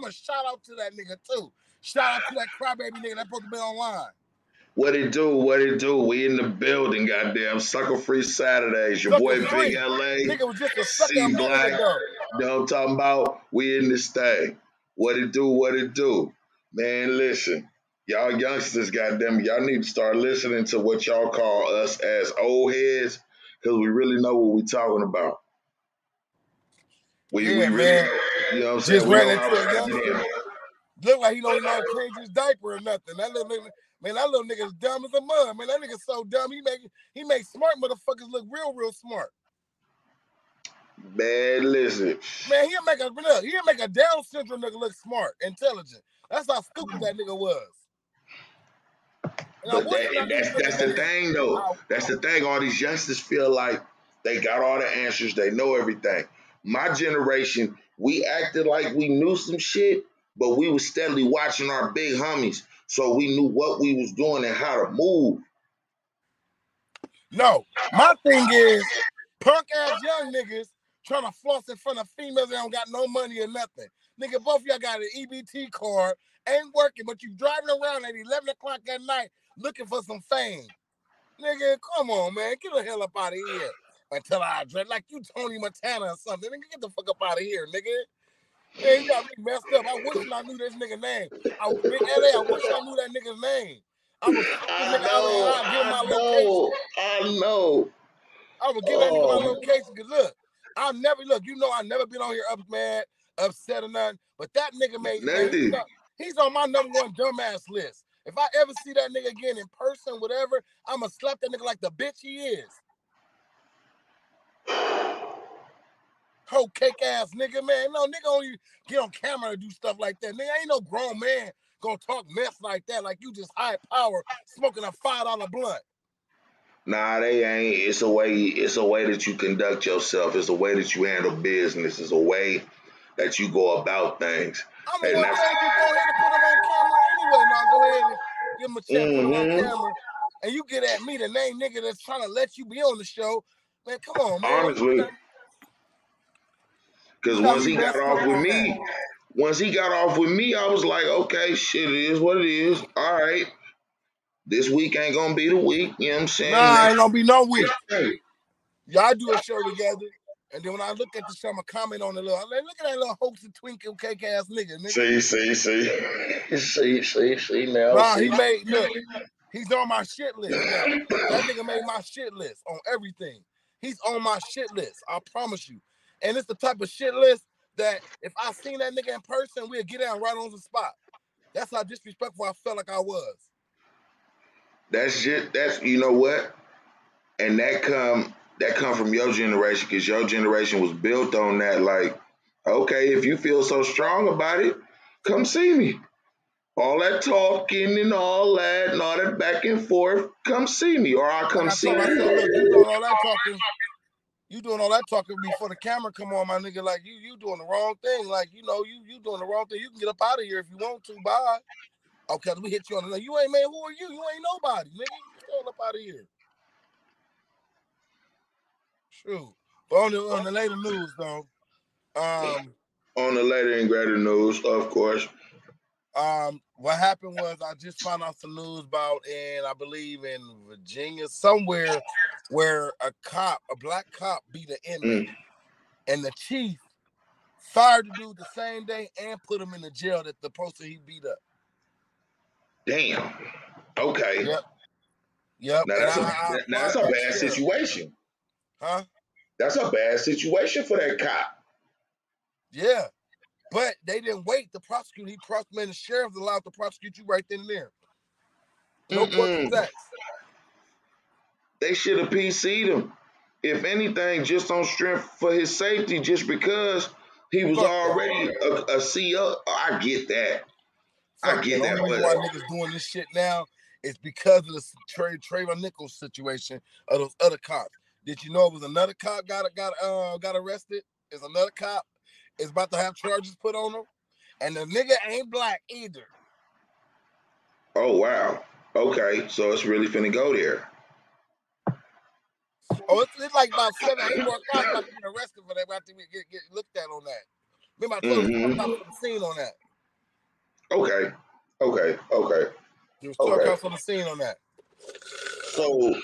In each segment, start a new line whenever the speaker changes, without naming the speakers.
I'm a shout out to that nigga too. Shout out to that crybaby nigga that supposed to be online.
What it do? What it do? We in the building, goddamn. Sucker Free Saturdays. Your
Sucker
boy
free.
Big LA.
Nigga was just a sucker
Black. You know what I'm talking about? We in this thing. What it do? What it do? Man, listen. Y'all youngsters, goddamn, y'all need to start listening to what y'all call us as old heads, because we really know what we talking about. We, we really,
man.
You know what I'm saying?
Just
We
ran into a youngster. Look like he don't know how to change his diaper or nothing. That little nigga, man, that little nigga's dumb as a mud. Man, that nigga's so dumb. He make he makes smart motherfuckers look real, real smart.
Man, listen.
Man, he'll make a look, he'll make a Down syndrome nigga look smart, intelligent. That's how stupid that nigga was. And
But that, that's that's the thing though. That's the thing. All these youngsters feel like they got all the answers. They know everything. My generation, we acted like we knew some shit, but we was steadily watching our big homies, so we knew what we was doing and how to move.
No, my thing is punk ass young niggas trying to floss in front of females that don't got no money or nothing. Nigga, both of y'all got an EBT card, ain't working, but you driving around at 11 o'clock at night looking for some fame. Nigga, come on, man. Get the hell up out of here. Until I address like you Tony Montana or something. Nigga, get the fuck up out of here, nigga. Man, you got me messed up. I wish I knew this nigga name. I big LA, I wish I knew that nigga's name. I this
I know,
and I'd give him my
I
location.
know, I know.
I would give that nigga my
Oh.
location because look, I'll never look. You know, I never been on here up mad, upset or nothing. But that nigga made he's, on, he's on my number one dumbass list. If I ever see that nigga again in person, whatever, I'ma slap that nigga like the bitch he is. Hoe cake ass nigga, man. No nigga only get on camera and do stuff like that. Nigga ain't no grown man gonna talk mess like that, like you just high power smoking a five dollar blunt.
Nah, they ain't. It's a way. It's a way that you conduct yourself. It's a way that you handle business. It's a way that you go about things.
I'm
And
gonna
that's-
go ahead and go ahead and put him on camera anyway. Now go ahead and give him a check, him on
mm-hmm.
camera, and you get at me, the name nigga that's trying to let you be on the show. Man, come on, man.
Honestly, because once he got off with me,
that.
once he got off with me, I was like, okay, shit, it is what it is. All right, this week ain't gonna be the week. You know what I'm saying?
Nah, ain't gonna be no week. Y'all do a show together, and then when I look at the show, I'm comment on the little. Like, look at that little hoax and twinkle cake ass nigga. nigga.
See, see, see, see, see, see now.
Nah,
see.
he made look. He's on my shit list now. That nigga made my shit list on everything. He's on my shit list. I promise you. And it's the type of shit list that if I seen that nigga in person, we'd get down right on the spot. That's how disrespectful I felt like I was.
That's just that's you know what, and that come that come from your generation because your generation was built on that. Like, okay, if you feel so strong about it, come see me. All that talking and all that and all that back and forth, come see me, or I'll come see you.
you doing all that talking. You doing all that talking before the camera come on, my nigga. Like you, you doing the wrong thing. Like you know, you you doing the wrong thing. You can get up out of here if you want to. Bye. Okay, we hit you on the. You ain't man. Who are you? You ain't nobody, nigga. You still up out of here. Shoot. But on the on the later news though, um,
On the later and greater news, of course.
um, what happened was I just found out some news about in I believe in Virginia somewhere where a cop, a black cop, beat an inmate, mm. and the chief fired the dude the same day and put him in the jail that the person he beat up.
Damn. Okay.
Yep. Yep.
Now that's a
I- I
now that's a bad situation.
Huh?
That's a bad situation for that cop.
Yeah. But they didn't wait to prosecute. He prosecuted. The sheriff allowed to prosecute you right then and there. No questions.
They should have PC'd him. If anything, just on strength for his safety, just because he was already a, a CO. I get that. I get
The
that,
only reason
but-
why niggas doing this shit now is because of the Trey Trayvon Nichols situation of those other cops. Did you know it was another cop got got uh got arrested? Is another cop is about to have charges put on him, and the nigga ain't black either.
Oh wow. Okay, so it's really finna go there.
Oh, it's, it's like about seven, eight more cops about to get arrested for that. About to get, get looked at on that. Remember, I told you
Mhm.
I stopped for the scene on that.
Okay. Okay. Okay.
You was two
Okay.
on the scene on that.
So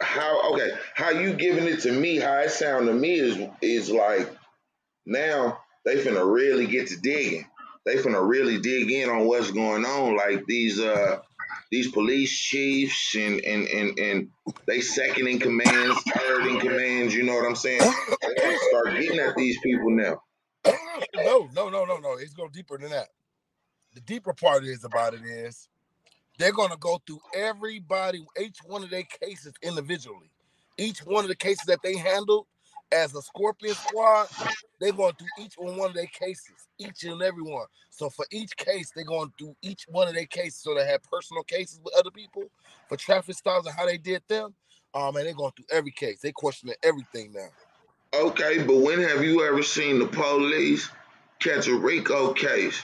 how okay, how you giving it to me, how it sound to me is is like now they finna really get to digging. They finna really dig in on what's going on. Like these uh these police chiefs and and and, and they second in commands, third in commands, you know what I'm saying? They start getting at these people now.
no, no, no, no, no. It's go deeper than that. The deeper part is about it is they're gonna go through everybody, each one of their cases individually. Each one of the cases that they handled as a Scorpion squad, they're going through each one of their cases, each and every one. So for each case, they're going through each one of their cases. So they have personal cases with other people for traffic stops and how they did them. Um, and they're going through every case. They questioning everything now.
Okay, but when have you ever seen the police catch a Rico case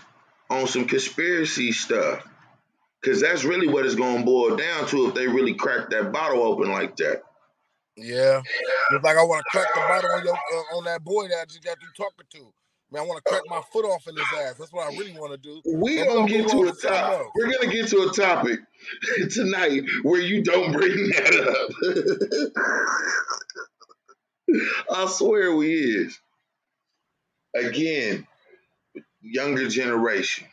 on some conspiracy stuff? Because that's really what it's going to boil down to if they really crack that bottle open like that.
Yeah, just like I want to crack the bottom on your uh, on that boy that I just got through talking to. Man, I want to crack my foot off in his ass. That's what I really want to do.
We gonna get to a
to
topic. We're gonna get to a topic tonight where you don't bring that up. I swear we is. Again, younger generation.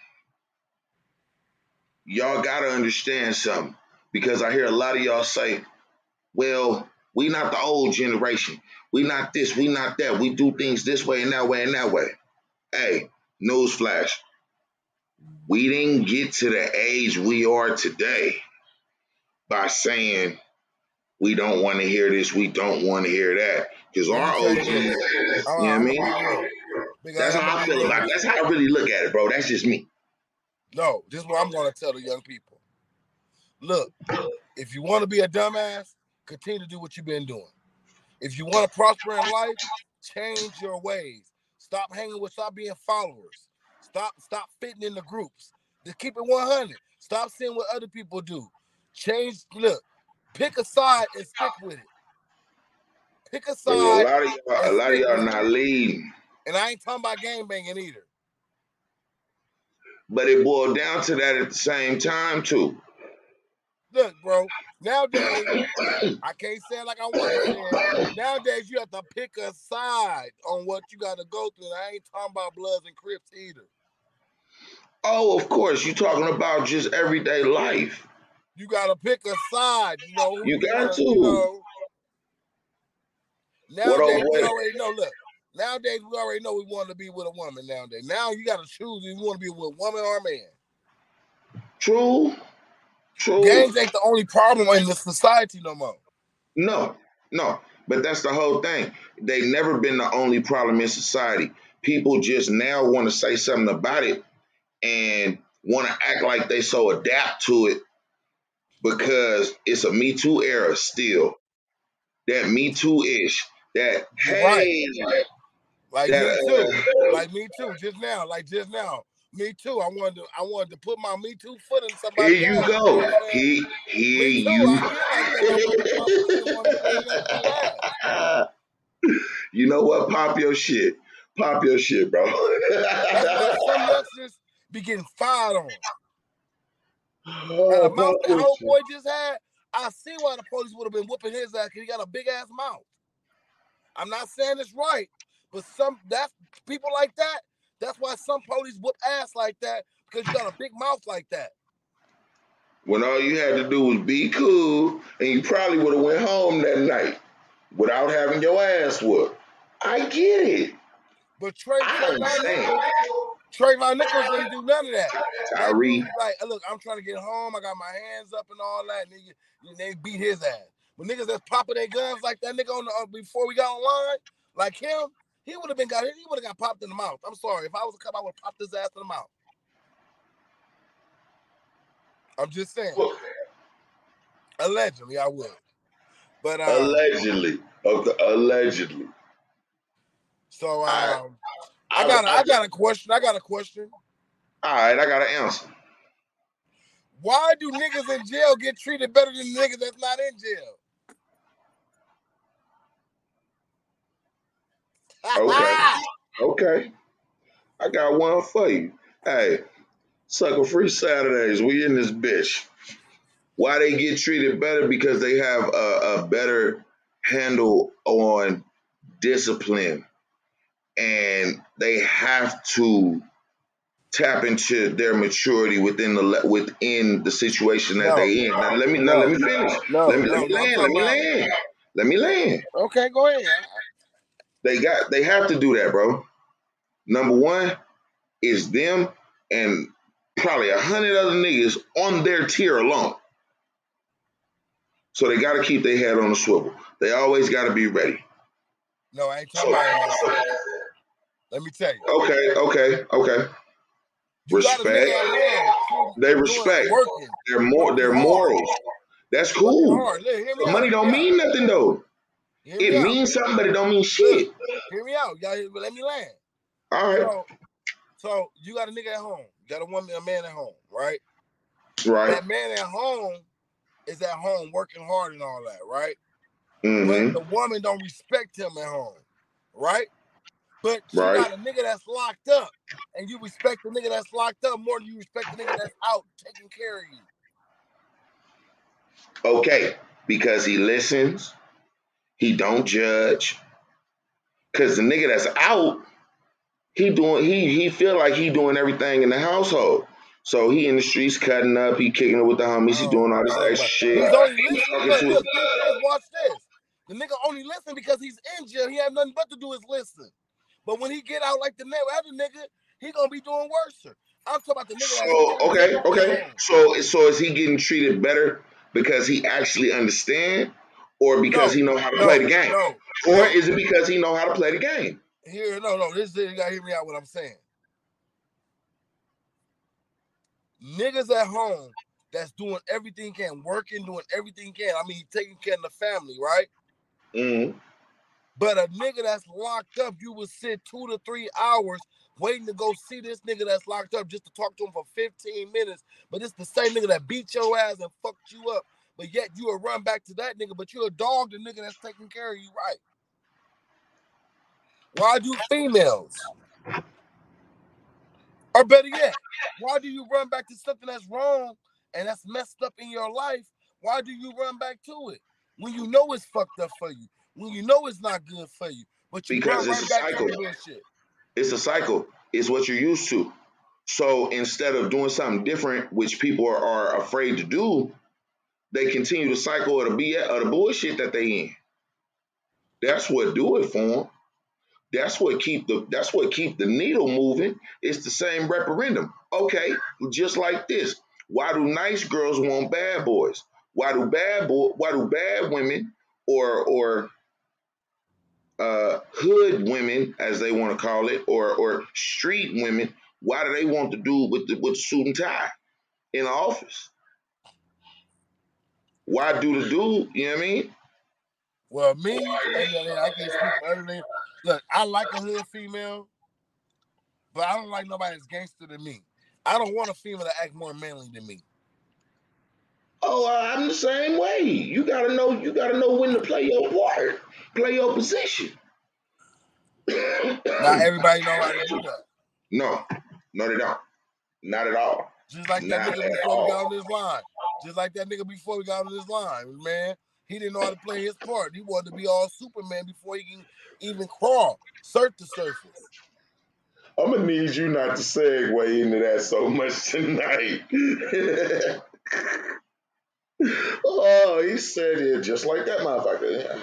Y'all gotta understand something because I hear a lot of y'all say, "Well, we not the old generation. We not this. We not that. We do things this way and that way and that way." Hey, newsflash we didn't get to the age we are today by saying we don't want to hear this, we don't want to hear that. Because our old
tell you
know what I mean?
gonna be real. Big
That's how I
gonna
feel about it. That's how I really look at it, bro. That's just me.
No, this is what I'm going to tell the young people. Look, if you want to be a dumbass, continue to do what you've been doing. If you want to prosper in life, change your ways. Stop hanging with, stop being followers. Stop, stop fitting in the groups. Just keep it 100. Stop seeing what other people do. Change. Look, pick a side and stick with it. Pick a
But a
side,
lot of y'all, a lot of y'all not leading.
and I ain't talking about game banging either.
But it boiled down to that at the same time too.
Look, bro. Nowadays, I can't say it like I want to. Nowadays, you have to pick a side on what you got to go through. I ain't talking about Bloods and Crips either.
Oh, of course, you talking about just everyday life.
You got to pick a side. You know,
You got to.
You know. Nowadays, we already know. Look, nowadays we already know we want to be with a woman. Nowadays, now you got to choose if you want to be with a woman or a man.
True. True.
Gangs ain't the only problem in the society no more.
No, no. But that's the whole thing. They've never been the only problem in society. People just now want to say something about it and want to act like they so adapt to it because it's a Me Too era still. That Me Too ish. That hey,
Like
that,
me
uh,
too. Like me too. Just now. Like just now. Me too. I wanted to. I wanted to put my Me Too foot in
somebody.
here
you go.
know what
He, here you.
I get like that. I want to put my foot in one of these ass.
you know what? Pop your shit. Pop your shit, bro.
Some youngsters be getting fired on. And the
oh,
mouth that
shit.
boy just had, I see why the police would have been whooping his ass because he got a big ass mouth. I'm not saying it's right, but some that's people like that. That's why some police whoop ass like that because you got a big mouth like that.
when all you had to do was be cool, and you probably would have went home that night without having your ass whooped. I get it.
But Trey,
I
Trayvon
understand.
Nichols, didn't do none of that.
Tyree,
like, look, I'm trying to get home. I got my hands up and all that. Nigga, and they beat his ass. But niggas that's popping their guns like that nigga on the uh, before we got online, like him, he would have been got he would have got popped in the mouth. I'm sorry. If I was a cop, I would have popped his ass in the mouth. I'm just saying.
Well,
Allegedly, I would. But um,
allegedly, okay, allegedly.
so
I,
um, I got a, I got a question. I got a question.
all right, I got an answer.
Why do niggas in jail get treated better than niggas that's not in jail?
Okay. Okay, I got one for you. Hey, Sucker free Saturdays. We in this bitch. Why they get treated better? Because they have a, a better handle on discipline and they have to tap into their maturity within the within the situation that no. they in. Now, let me no, now, let me finish. No, let me, let me land. Let me land. Let me land.
Okay, go ahead.
They got they have to do that, bro. Number one is them and probably a hundred other niggas on their tier alone. So they got to keep their head on the swivel. They always got to be ready.
No, I ain't talking about it. Let me tell you.
Okay, okay, okay. You respect. They respect. Working. They're more. They're morals. That's cool. Money don't mean nothing though. It means something, but it don't mean shit.
Hear me out. Y'all let me land.
All right. So,
so you got a nigga at home. You got a woman, a man at home, right?
Right.
That man at home is at home working hard and all that, right? Mm-hmm. But the woman don't respect him at home, right? But you right. got a nigga that's locked up, and you respect the nigga that's locked up more than you respect the nigga that's out taking care of
you. Okay, because he listens, he don't judge. Cause the nigga that's out, he doing he he feel like he doing everything in the household. So he in the streets cutting up, he kicking it with the homies, he oh, doing all this oh, extra shit. He's only
listening. Look, watch this. The nigga only listen because he's in jail. He have nothing but to do is listen. But when he get out like the other nigga, he gonna be doing worse. I'm talking about the nigga.
So okay, okay. So so is he getting treated better because he actually understand, or because no, he know how to no, play the game, no, or is it because he know how to play the game?
Here, no, no. This is you gotta hear me out. What I'm saying. Niggas at home that's doing everything can, working, doing everything can. I mean, taking care of the family, right?
Mm-hmm.
But a nigga that's locked up, you would sit two to three hours waiting to go see this nigga that's locked up just to talk to him for 15 minutes. But it's the same nigga that beat your ass and fucked you up. But yet you will run back to that nigga, but you're a dog, the nigga that's taking care of you right. Why do females? Or better yet, why do you run back to something that's wrong and that's messed up in your life? Why do you run back to it when you know it's fucked up for you? when you know it's not good for you. But you because it's right a cycle.
It's a cycle. It's what you're used to. So instead of doing something different, which people are, are afraid to do, they continue to cycle of the BS of the bullshit that they in. That's what do it for them. That's what keep the that's what keep the needle moving. It's the same referendum. Okay, just like this. Why do nice girls want bad boys? Why do bad boy? Why do bad women or or uh, hood women, as they want to call it, or or street women, why do they want to do with the with the suit and tie in the office? Why do the dude? You know what I mean?
Well, me, I can't speak for. Look, I like a hood female, but I don't like nobody that's gangster than me. I don't want a female to act more manly than me.
Oh, I'm the same way. You gotta know. You gotta know when to play your part, play your position.
Not everybody know how to do that.
No, no, they don't. Not at all.
Just like that Not nigga before all. on this line. Just like that nigga before we got on this line, man. He didn't know how to play his part. He wanted to be all Superman before he can even crawl, surf the surface.
I'm gonna need you not to segue into that so much tonight. oh, he said it just like that motherfucker. Yeah.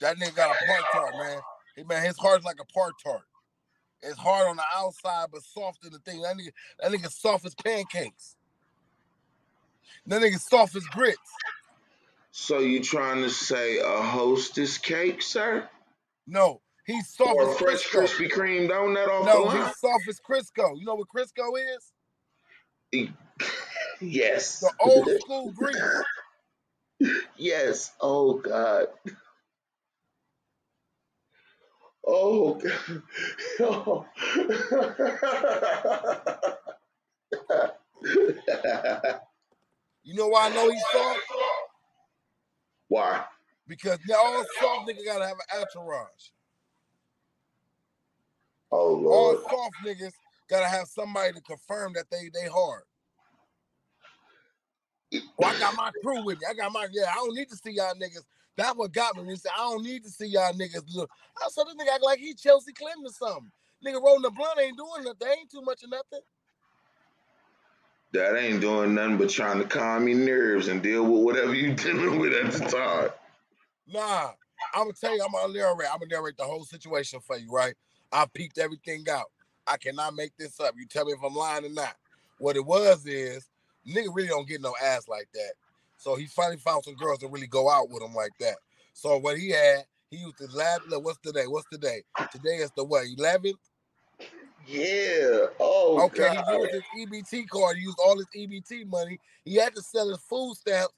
That nigga got a part tart, man. Hey, man, his heart's like a part tart. It's hard on the outside, but soft in the thing. That nigga, that nigga soft as pancakes. That nigga soft as grits.
So you trying to say a hostess cake, sir?
No, he's soft
or as fresh Krispy Kreme donut off
no, the line. No, he's soft as Crisco. You know what Crisco is?
He, yes.
The old school grease.
yes. Oh God. Oh God. Oh.
you know why I know he's soft?
Why?
Because all soft niggas gotta have an entourage.
Oh Lord.
All soft niggas gotta have somebody to confirm that they they hard. Well, I got my crew with me. I got my yeah. I don't need to see y'all niggas. That's what got me. He said, I don't need to see y'all niggas. Look, I saw this nigga act like he Chelsea Clinton or something. Nigga rolling the blunt ain't doing nothing. Ain't too much of nothing.
That ain't doing nothing but trying to calm your nerves and deal with whatever you dealing with at the time.
Nah, I'm gonna tell you, I'm gonna narrate. I'm gonna narrate the whole situation for you, right? I peeked everything out. I cannot make this up. You tell me if I'm lying or not. What it was is, nigga really don't get no ass like that. So he finally found some girls to really go out with him like that. So what he had, he used to lab. Look, what's today? What's today? Today is the what? 11th.
Yeah. Oh.
Okay,
God.
he used his EBT card. He used all his EBT money. He had to sell his food stamps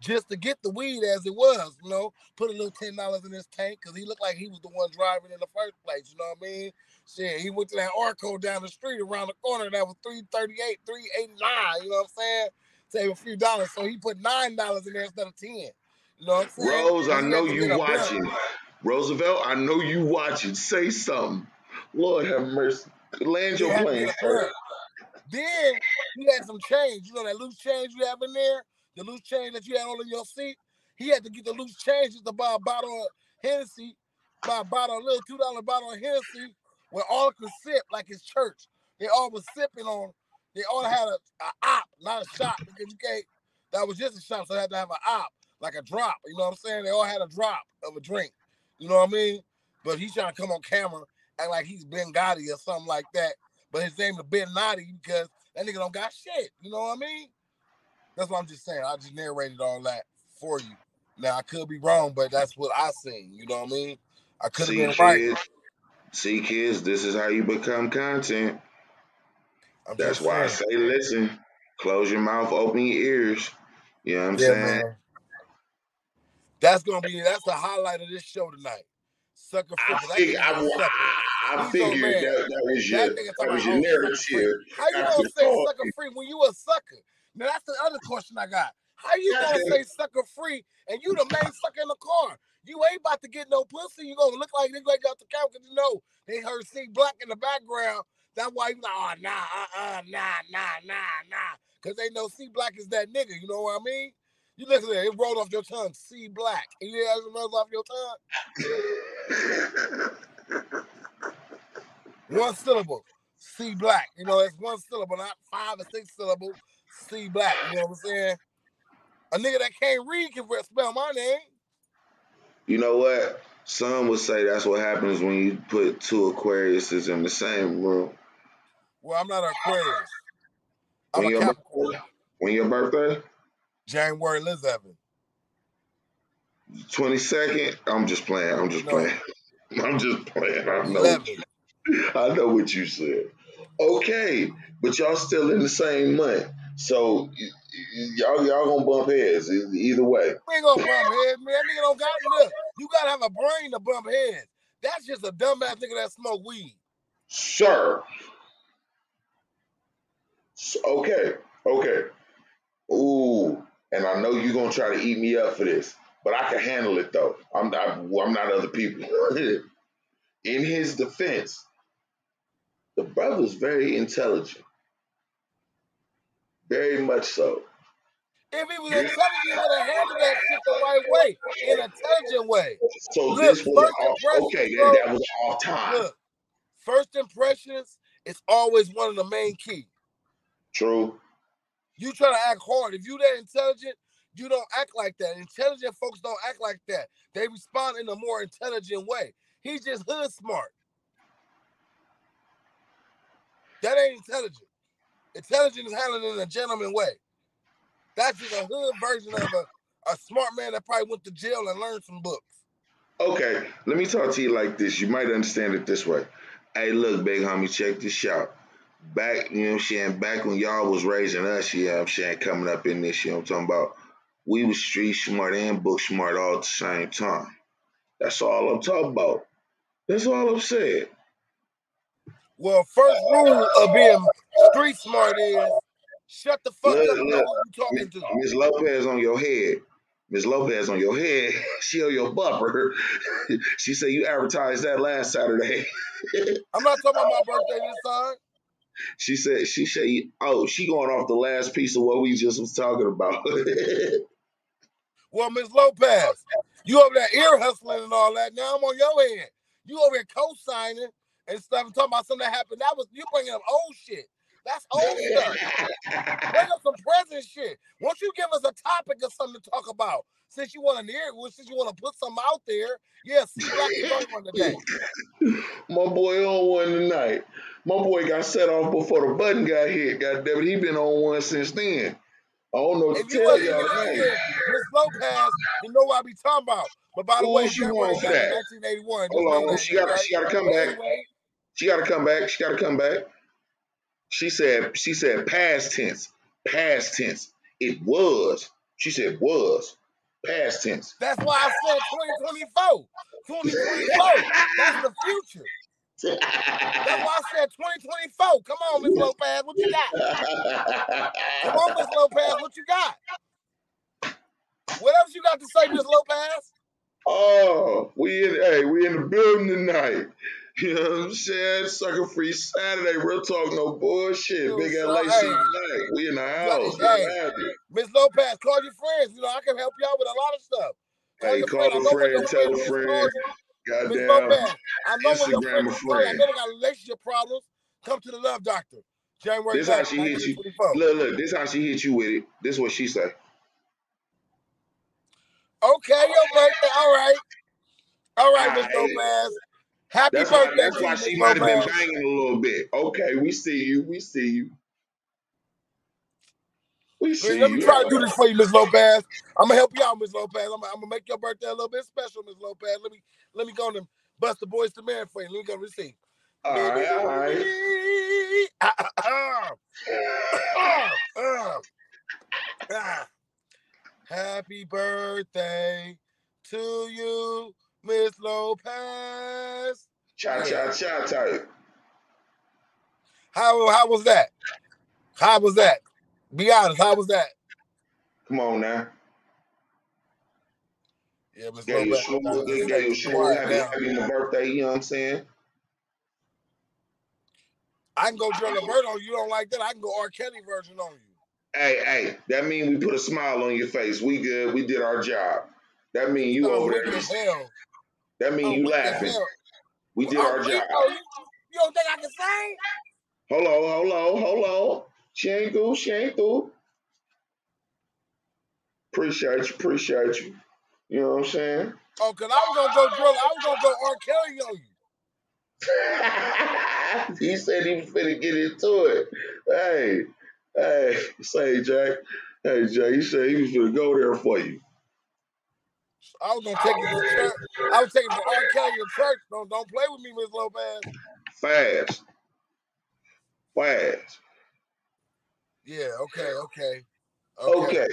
just to get the weed as it was. You know, put a little ten dollars in his tank because he looked like he was the one driving in the first place. You know what I mean? Shit, he went to that Arco down the street around the corner that was three thirty eight, three eighty nine. You know what I'm saying? Save a few dollars, so he put nine dollars in there instead of ten. You know what I'm saying?
Rose, I know you watching. Roosevelt, I know you watching. Say something. Lord have mercy. Land your plane.
Then he had some change. You know that loose change you have in there, the loose change that you had all in your seat. He had to get the loose change just to buy a bottle of Hennessy, buy a bottle, a little two dollar bottle of Hennessy, where all could sip like his church. They all was sipping on. They all had a, a op, not a shot, because you can't. That was just a shot, so they had to have an op, like a drop. You know what I'm saying? They all had a drop of a drink. You know what I mean? But he's trying to come on camera act like he's Ben Gotti or something like that. But his name is Ben Naughty because that nigga don't got shit. You know what I mean? That's what I'm just saying. I just narrated all that for you. Now I could be wrong, but that's what I seen. You know what I mean? I could have been right.
kids. See, kids, this is how you become content.
I'm
That's why I say, listen, close your mouth, open your ears. You know what I'm
Yeah,
saying?
man. That's gonna be that's the highlight of this show tonight. Sucker free.
I, fig- I. I
He's
figured that, that was your
That
that was your narrative.
How you gonna say sucker free when you a sucker? Now that's the other question I got. How you gonna say sucker free and you the main sucker in the car? You ain't about to get no pussy. You gonna look like nigga got the couch because you know they heard C Black in the background. That's why you like, oh nah, uh, uh, nah, nah, nah, nah. Cause they know C Black is that nigga. You know what I mean? You listen to it, it rolled off your tongue, C Black. And you that it rolls off your tongue? One syllable. C Black. You know, it's one syllable, not five or six syllables, C Black. You know what I'm saying? A nigga that can't read can spell my name.
you know what? Some would say that's what happens when you put two Aquariuses in the same room.
Well, I'm not an Aquarius. I'm
When
a
your
Capricorn.
when your birthday,
January
twenty second. I'm just playing. I'm just
No.
playing. I'm just playing. I know.
11.
I know what you said. Okay, but y'all still in the same month, so y- y- y'all y'all gonna bump heads either way.
We ain't gonna bump heads, man. That nigga don't got look. You gotta have a brain to bump heads. That's just a dumbass nigga that smoke weed.
Sure. Okay. Okay. Ooh, and I know you're gonna try to eat me up for this, but I can handle it though. I'm not. I'm not other people. In his defense, the brother's very intelligent, very much so.
If he was intelligent, he would have handled that shit the right way, in an intelligent way.
So
Look,
this was off, okay.
bro.
That, that was all time.
Look, first impressions is always one of the main key.
True.
You try to act hard. If you that intelligent, you don't act like that. Intelligent folks don't act like that. They respond in a more intelligent way. He's just hood smart. That ain't intelligent. Intelligent is handled in a gentleman way. That's just a hood version of a, a smart man that probably went to jail and learned some books.
Okay, let me talk to you like this. You might understand it this way. Hey, look, big homie, check this out. Back, you know what I'm saying, back when y'all was raising us, you know what I'm saying, coming up in this, you know what I'm talking about, we was street smart and book smart all at the same time. That's all I'm talking about. That's all I'm saying.
Well, first rule of being street smart is shut the fuck
Look,
up
look,
talking to.
Miss Lopez on your head. Miss Lopez on your head. She on your bumper. she said you advertised that last Saturday.
I'm not talking about my birthday this time.
She said she said oh she going off the last piece of what we just was talking about.
well, Miss Lopez, you over there ear hustling and all that. Now I'm on your end. You over here co-signing and stuff and talking about something that happened. That was you bringing up old shit. That's old stuff. Bring up some present shit. Won't you give us a topic or something to talk about? Since you want to hear, since you want to put something out there, yeah. C Black is on one today.
My boy on one tonight. My boy got set off before the button got hit. God damn it, he been on one since then. I don't know
if to you tell y'all. Miss Lopez, you know what I be talking about. But by the way,
she won that.
1981.
Hold on, she got she got to come back. She got to come back. She got to come back. She said, she said past tense, past tense. It was. She said was. Past tense.
That's why I said 2024. 2024. That's the future. That's why I said 2024. Come on, Miss Lopez, what you got? Come on, Miss Lopez, what you got? What else you got to say, Miss Lopez?
Oh, we in hey, we in the building tonight. You know what I'm saying? Sucker free Saturday, real talk, no bullshit. Big LAC hey, We in the house. Hey,
Miss Lopez, call your friends. You know, I can help you out with a lot of stuff.
Call hey, call a friend, tell a friend. Goddamn. Lopez,
I know Instagram when your friend, I know they got relationship problems. Come to the love doctor. January
this 9th, how she hit you. Look, look, this is how she hit you with it. This is what she say.
Okay, your birthday. All right. All right, Miss Lopez. Happy
that's
birthday. Why,
that's why she might have been banging a little bit. Okay, we see you. We see you. We see
let me
you.
try to do this for you, Miss Lopez. I'm gonna help you out, Miss Lopez. I'm, I'm, gonna make your birthday a little bit special, Miss Lopez. Let me let me go and bust the Boyz II Men for you. Let me go receive.
All right, all
right. Ah, ah, ah, Happy birthday to you, Miss Lopez.
Cha cha cha type.
How how was that? How was that? Be honest, how was that?
Come on now.
Yeah, Miss
yeah, Lopez. Smooth, yeah, yeah, you smooth. Happy, happy my birthday, you know what I'm saying?
I can go Joe Roberto. You don't like that? I can go R. Kelly version on you.
Hey, hey, that mean we put a smile on your face. We good. We did our job. That mean you
no,
over there.
Hell.
That mean oh, you laughing. We did oh, our job. Oh, you,
you don't think I can sing?
Hold on, hold on, hold on. She ain't through, she ain't through. Appreciate you, appreciate you. You know what I'm saying?
Oh, cause I was gonna go drill. I was gonna go R. Kelly
on you. he said he was finna get into it. Hey, hey, say Jack. Hey Jay, he said he was gonna go there for you.
I was gonna take you to church. I was taking for R. Kelly to church. Don't don't play with me, Miss Lopez.
Fast. Fast.
Yeah, okay, okay.
Okay. okay.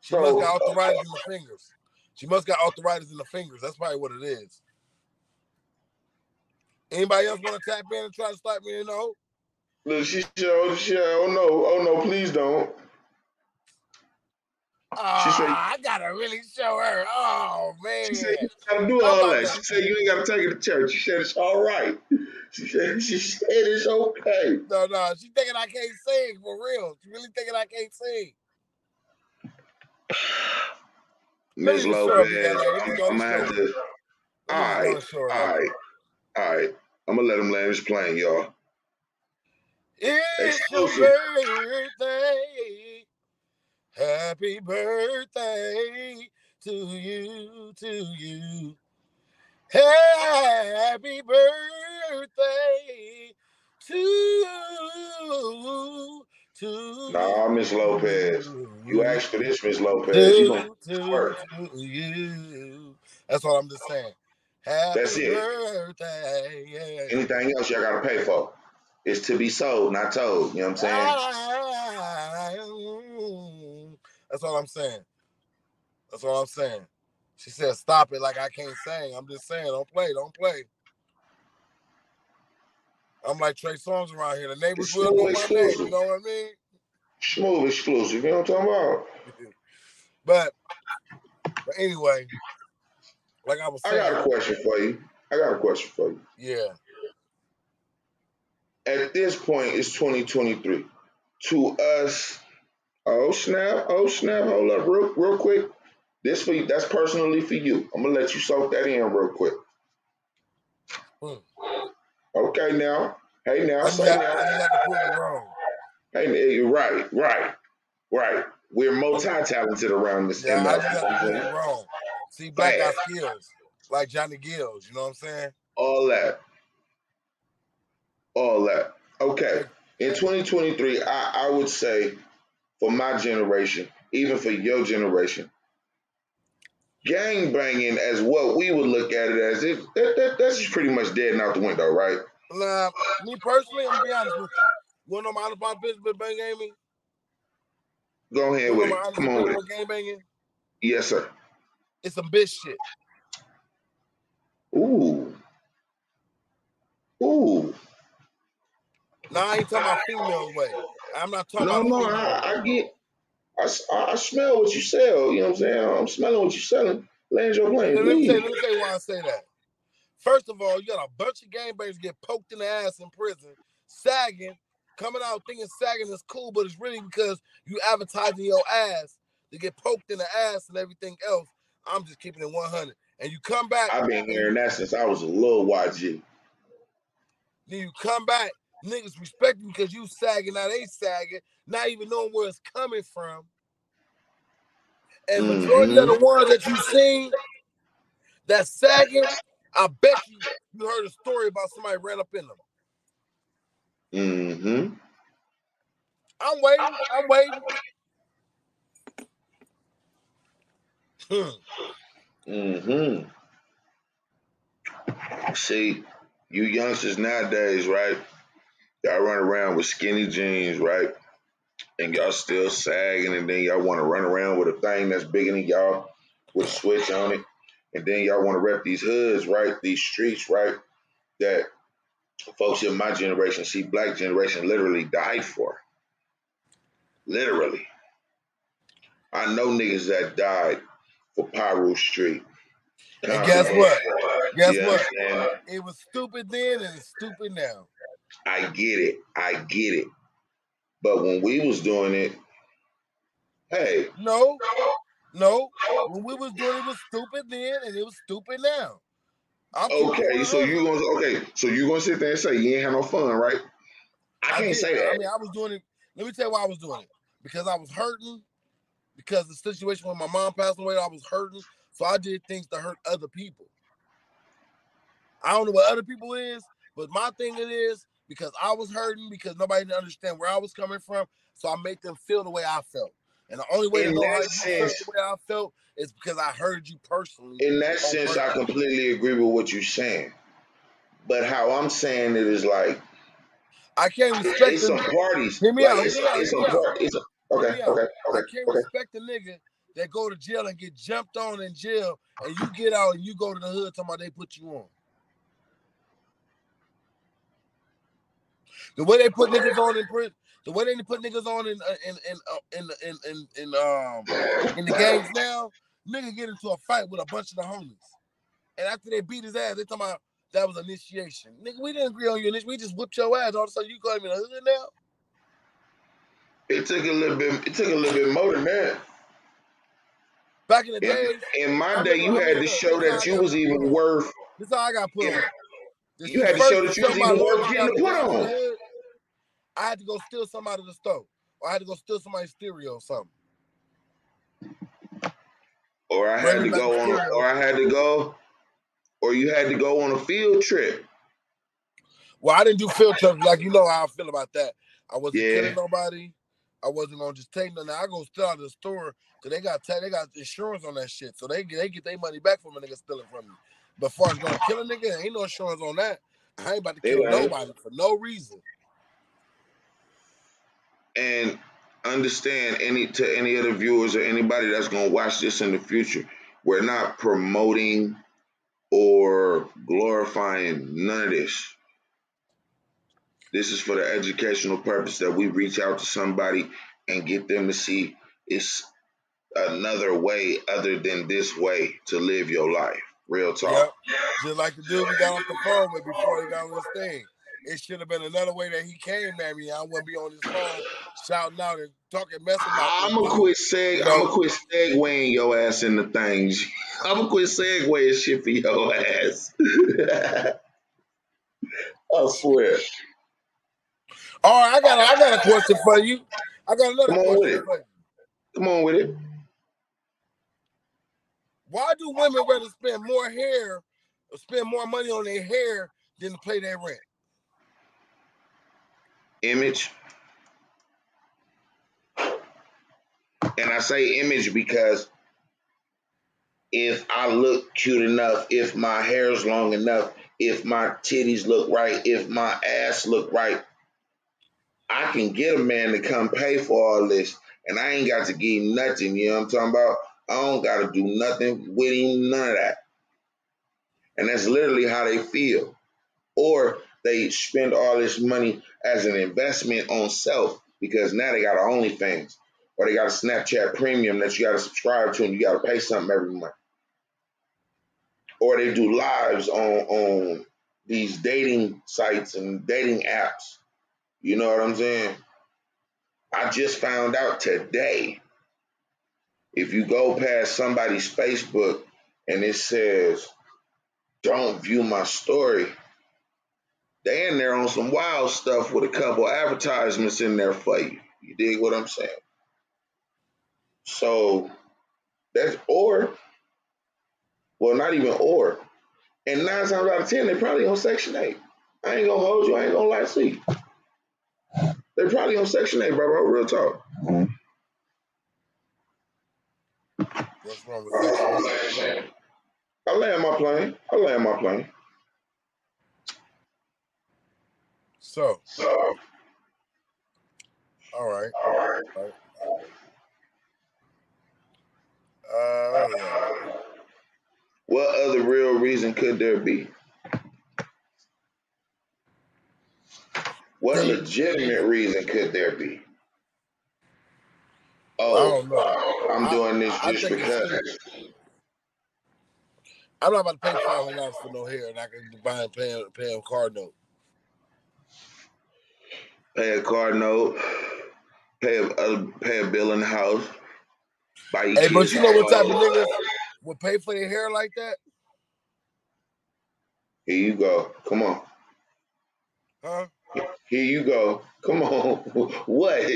She so, must got uh, arthritis in the fingers. She must got arthritis in the fingers. That's probably what it is. Anybody else want to tap in and try to start me? You know?
Look, she showed. She, oh no, oh no, please don't.
Oh, she said, oh, I gotta really show her. Oh man.
She said you gotta do oh, all that. She said you ain't gotta take it to church. She said it's all right. She said she said it's okay.
No, no, she thinking I can't sing for real. She really thinking I can't sing.
Miss Lopez, I'm, I'm gonna have to. All right, all right, all right. I'm gonna let him land his plane, y'all.
It's Exclusive. your birthday. Happy birthday to you, to you. Happy birthday to to
Nah, Miss Lopez. You asked for this, Miss Lopez. To, you
to, to you. That's what I'm just saying. Happy That's it. birthday. Yeah.
Anything else y'all gotta pay for. It's to be sold, not told. You know what I'm
saying? That's all I'm saying. That's all I'm saying. She said, "Stop it!" Like I can't sing. I'm just saying, don't play, don't play. I'm like Trey Songz around here. The neighbors will know my name. You know what I mean?
Smooth exclusive. You know what I'm talking about?
but, but anyway, like I was saying,
I got a question for you. I got a question for you.
Yeah.
at this point, it's 2023. To us, oh snap, oh snap, hold up, real, real quick. This for you, that's personally for you. I'm gonna let you soak that in real quick.
Hmm.
Okay, now, hey, now,
I just
say
have,
now.
I just to wrong.
Hey, you're right, right, right. We're multi-talented around this.
Yeah, I just have to it wrong. C Black got skills like Johnny Gills. You know what I'm saying?
all that, all that. Okay, in 2023, I, I would say for my generation, even for your generation, gang banging as what we would look at it as, it that, that, that's just pretty much dead and out the window, right?
Nah, me personally, I'm gonna be honest with you. You wanna my honest business with bang gaming?
Go ahead with it. Come on with it.
gang banging?
Yes, sir.
It's some bitch shit.
Ooh. Ooh.
Now I ain't talking about female way. I'm not talking
No,
about
no. I, I get. I, I- smell what you sell. You know what I'm saying? I'm smelling what you're selling. Land your plane,
Let me tell you, let me tell you why I say that. First of all, you got a bunch of game gangbangers get poked in the ass in prison, sagging, coming out thinking sagging is cool, but it's really because you advertising your ass to get poked in the ass and everything else. I'm just keeping it 100. And you come back,
I've been hearing that since I was a little YG.
then you come back, niggas respect you because you sagging, now they sagging, not even knowing where it's coming from. And majority of the ones that you seen that sagging, I bet you you heard a story about somebody ran up in them.
Mm-hmm.
I'm waiting. I'm waiting. Hmm.
Mm-hmm. See, you youngsters nowadays, right? Y'all run around with skinny jeans, right? And y'all still sagging, and then y'all want to run around with a thing that's bigger than y'all with a switch on it. And then y'all want to rep these hoods, right? These streets, right? That folks in my generation, see, black generation literally died for. Literally. I know niggas that died for Pyro Street.
And guess what? Guess
You
what?
understand?
It was stupid then and it's stupid now.
I get it. I get it. But when we was doing it, hey,
No, no. When we was doing it, it was stupid then and it was stupid now. I'm
okay, so you gonna okay, so you gonna sit there and say you ain't have no fun, right? I
I
can't
did.
say that.
I mean, I was doing it. Let me tell you why I was doing it. Because I was hurting. Because the situation when my mom passed away, I was hurting. So I did things to hurt other people. I don't know what other people is, but my thing it is because I was hurting because nobody didn't understand where I was coming from. So I made them feel the way I felt. And the only way
In
to know how
that
you felt
sense-
the way I felt is because I heard you personally.
In that sense, I completely agree with what you're saying. But how I'm saying it is like
I can't respect
it's some parties.
Hear me
like
out,
it's,
hear me
it's
out.
it's a-
Hear
okay, okay,
I
okay,
can't
okay.
respect the nigga that go to jail and get jumped on in jail, and you get out and you go to the hood talking about they put you on. The way they put niggas on in prison, the way they put niggas on in uh, in in uh, in in in, in um in the games now, nigga get into a fight with a bunch of the homies, and after they beat his ass, they talking about that was initiation. Nigga, we didn't agree on your. We just whipped your ass. All of a sudden, you call me in the hood now.
It took a little bit. It took a little bit more than that.
Back in the
In, in my day, you had to show that you was even worth.
this is how I got put on.
You had to show that you was even worth getting put
to gang in the
on.
I had to go steal something out of the store, or I had to go steal somebody's stereo or something.
or I had to go on,
stereo.
or I had to go, or you had to go on a field trip.
Well, I didn't do field trips like you know how I feel about that. I wasn't
Yeah.
killing nobody. I wasn't gonna just take nothing. I go steal out of the store because they got ta- they got insurance on that shit, so they get they get their money back from a nigga stealing from me. But far as going to kill a nigga, ain't no insurance on that. I ain't about to kill nobody for no reason.
And understand any to any of the viewers or anybody that's to watch this in the future we're not promoting or glorifying none of this this is for the educational purpose that we reach out to somebody and get them to see it's another way other than this way to live your life real talk
Yep. Just like the dude we got off the phone with before he got on this thing. it should have been another way that he came at me. I wouldn't be on his phone shouting out and talking mess about.
I'm gonna quit seg.
You
I'm gonna quit segueing your ass into things. I'm gonna quit segueing shit for your ass. I swear.
All right, I got a, I got a question for you. I got another
Come on with it.
for you.
Come on with it.
Why do women rather spend more hair or spend more money on their hair than to pay their rent?
Image. And I say image because if I look cute enough, if my hair's long enough, if my titties look right, if my ass look right, I can get a man to come pay for all this. And I ain't got to give him nothing. You know what I'm talking about? I don't got to do nothing with him, none of that. And that's literally how they feel. Or they spend all this money as an investment on self because now they got an OnlyFans or they got a Snapchat premium that you got to subscribe to and you got to pay something every month. Or they do lives on, on these dating sites and dating apps. You know what I'm saying? I just found out today if you go past somebody's Facebook and it says, don't view my story, they in there on some wild stuff with a couple advertisements in there for you. You dig what I'm saying? So that's or, well, not even or. And nine times out of ten, they probably on Section 8. I ain't gonna hold you, I ain't gonna lie to you. They probably on Section 8, bro, bro, real talk.
What's wrong with that?
I land my plane. I land my plane.
So,
So,
all right.
all right.
Uh,
What other real reason could there be? What legitimate reason could there be?
I
Oh,
don't know.
I'm
I-
doing this
I
just because.
I'm not about to pay five hundred dollars for no hair, and I can buy and pay pay a card note.
Pay a card note, pay a, uh, pay a bill in the house,
Hey, but you know what type of niggas would pay for their hair like that?
Here you go. Come on.
Huh?
Here you go. Come on. What?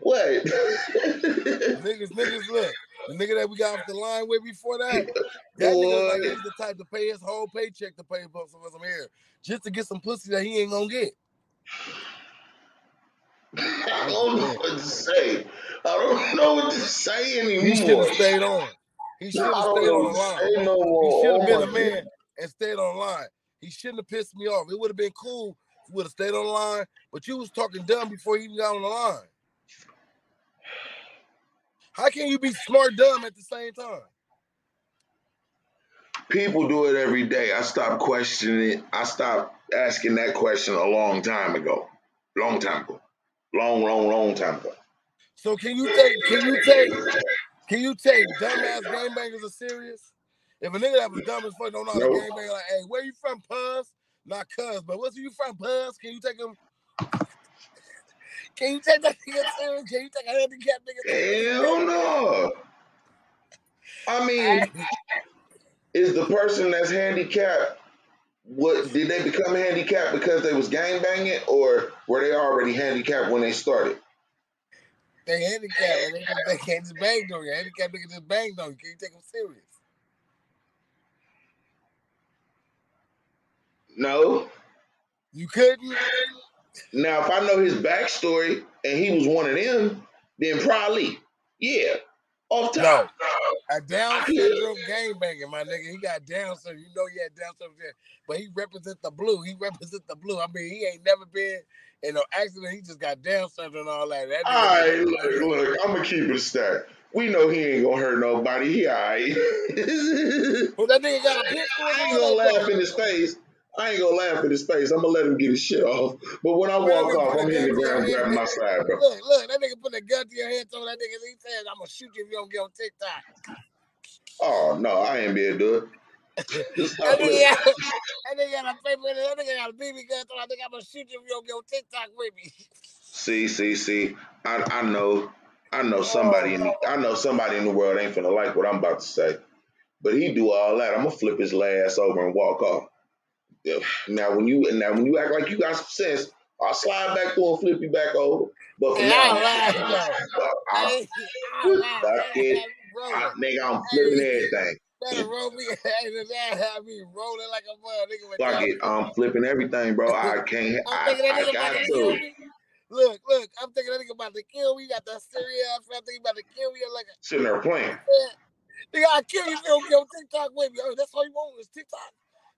What?
Niggas, niggas, look. The nigga that we got off the line with before that, that nigga like he's the type to pay his whole paycheck to pay for some for some hair, just to get some pussy that he ain't gonna get.
I don't know what to say. I don't know what to say anymore.
He should have stayed on. He should have stayed
know
on
what
the
to
line.
say no
He should
Oh
have been a man
goodness.
and stayed on the line. He shouldn't have pissed me off. It would have been cool if he would have stayed on the line, but you was talking dumb before he even got on the line. How can you be smart dumb at the same time?
People do it every day. I stopped questioning it. I stopped asking that question a long time ago. Long time ago. Long, long, long time ago.
So can you take can you take can you take dumbass gangbangers as serious? If a nigga that was dumb as fuck don't know how to
No.
gangbang, like, hey, where you from, Puz? Not Cuz, but what's you from, Puz? Can you take him? Can you take that nigga serious? Can you take a handicapped nigga?
Hell no. I mean, is the person that's handicapped what did they become handicapped because they was gang banging or were they already handicapped when they started?
They handicapped, and they, they can't just bang on you. Handicapped nigga just banged on you. Can you take them serious?
No.
You couldn't.
Now, if I know his backstory and he was one of them, then probably, yeah, off top.
A Down syndrome gangbanging, my nigga. He got Down syndrome. You know he had Down syndrome, but he represent the blue. He represent the blue. I mean, he ain't never been in no accident. He just got Down syndrome and all that. that
All
nigga-
right, look, look, I'm gonna keep it a stack. We know he ain't gonna hurt nobody. He all right.
Well, that nigga got a pistol.
I ain't gonna laugh in his face. I ain't gonna laugh in his face. I'm gonna let him get his shit off. But when I walk off, I'm hitting the ground grabbing my side, bro.
Look, look, that nigga put a gun to your head. Told that nigga, he said, "I'm gonna shoot you if you don't get on TikTok."
Oh no, I ain't be able to do it.
That nigga got, that nigga got a paper. That nigga got a BB gun. So I think I'm gonna shoot you if you don't get on TikTok with me.
See, see, see. I I know, I know oh, somebody in the, I know somebody in the world ain't finna like what I'm about to say, but he do all that. I'm gonna flip his ass over and walk off. Now when you now when you act like you got some sense, I'll slide back through and flip you back over. But for now,
I laugh though.
I,
Hey, I laugh.
Fuck
That
it.
had me
I,
rolling.
nigga, I'm flipping everything.
That roll me. Hey, me rolling like a mother
Fuck it, I'm flipping everything, bro. I can't.
I'm
I,
that
I
nigga about
got
to kill me. Look, look, I'm thinking that nigga about to kill me. You got that serious. I'm thinking about to kill me. Like,
Sitting there playing.
nigga, I'll kill you if you don't get on TikTok with me. Oh, that's all you want is TikTok.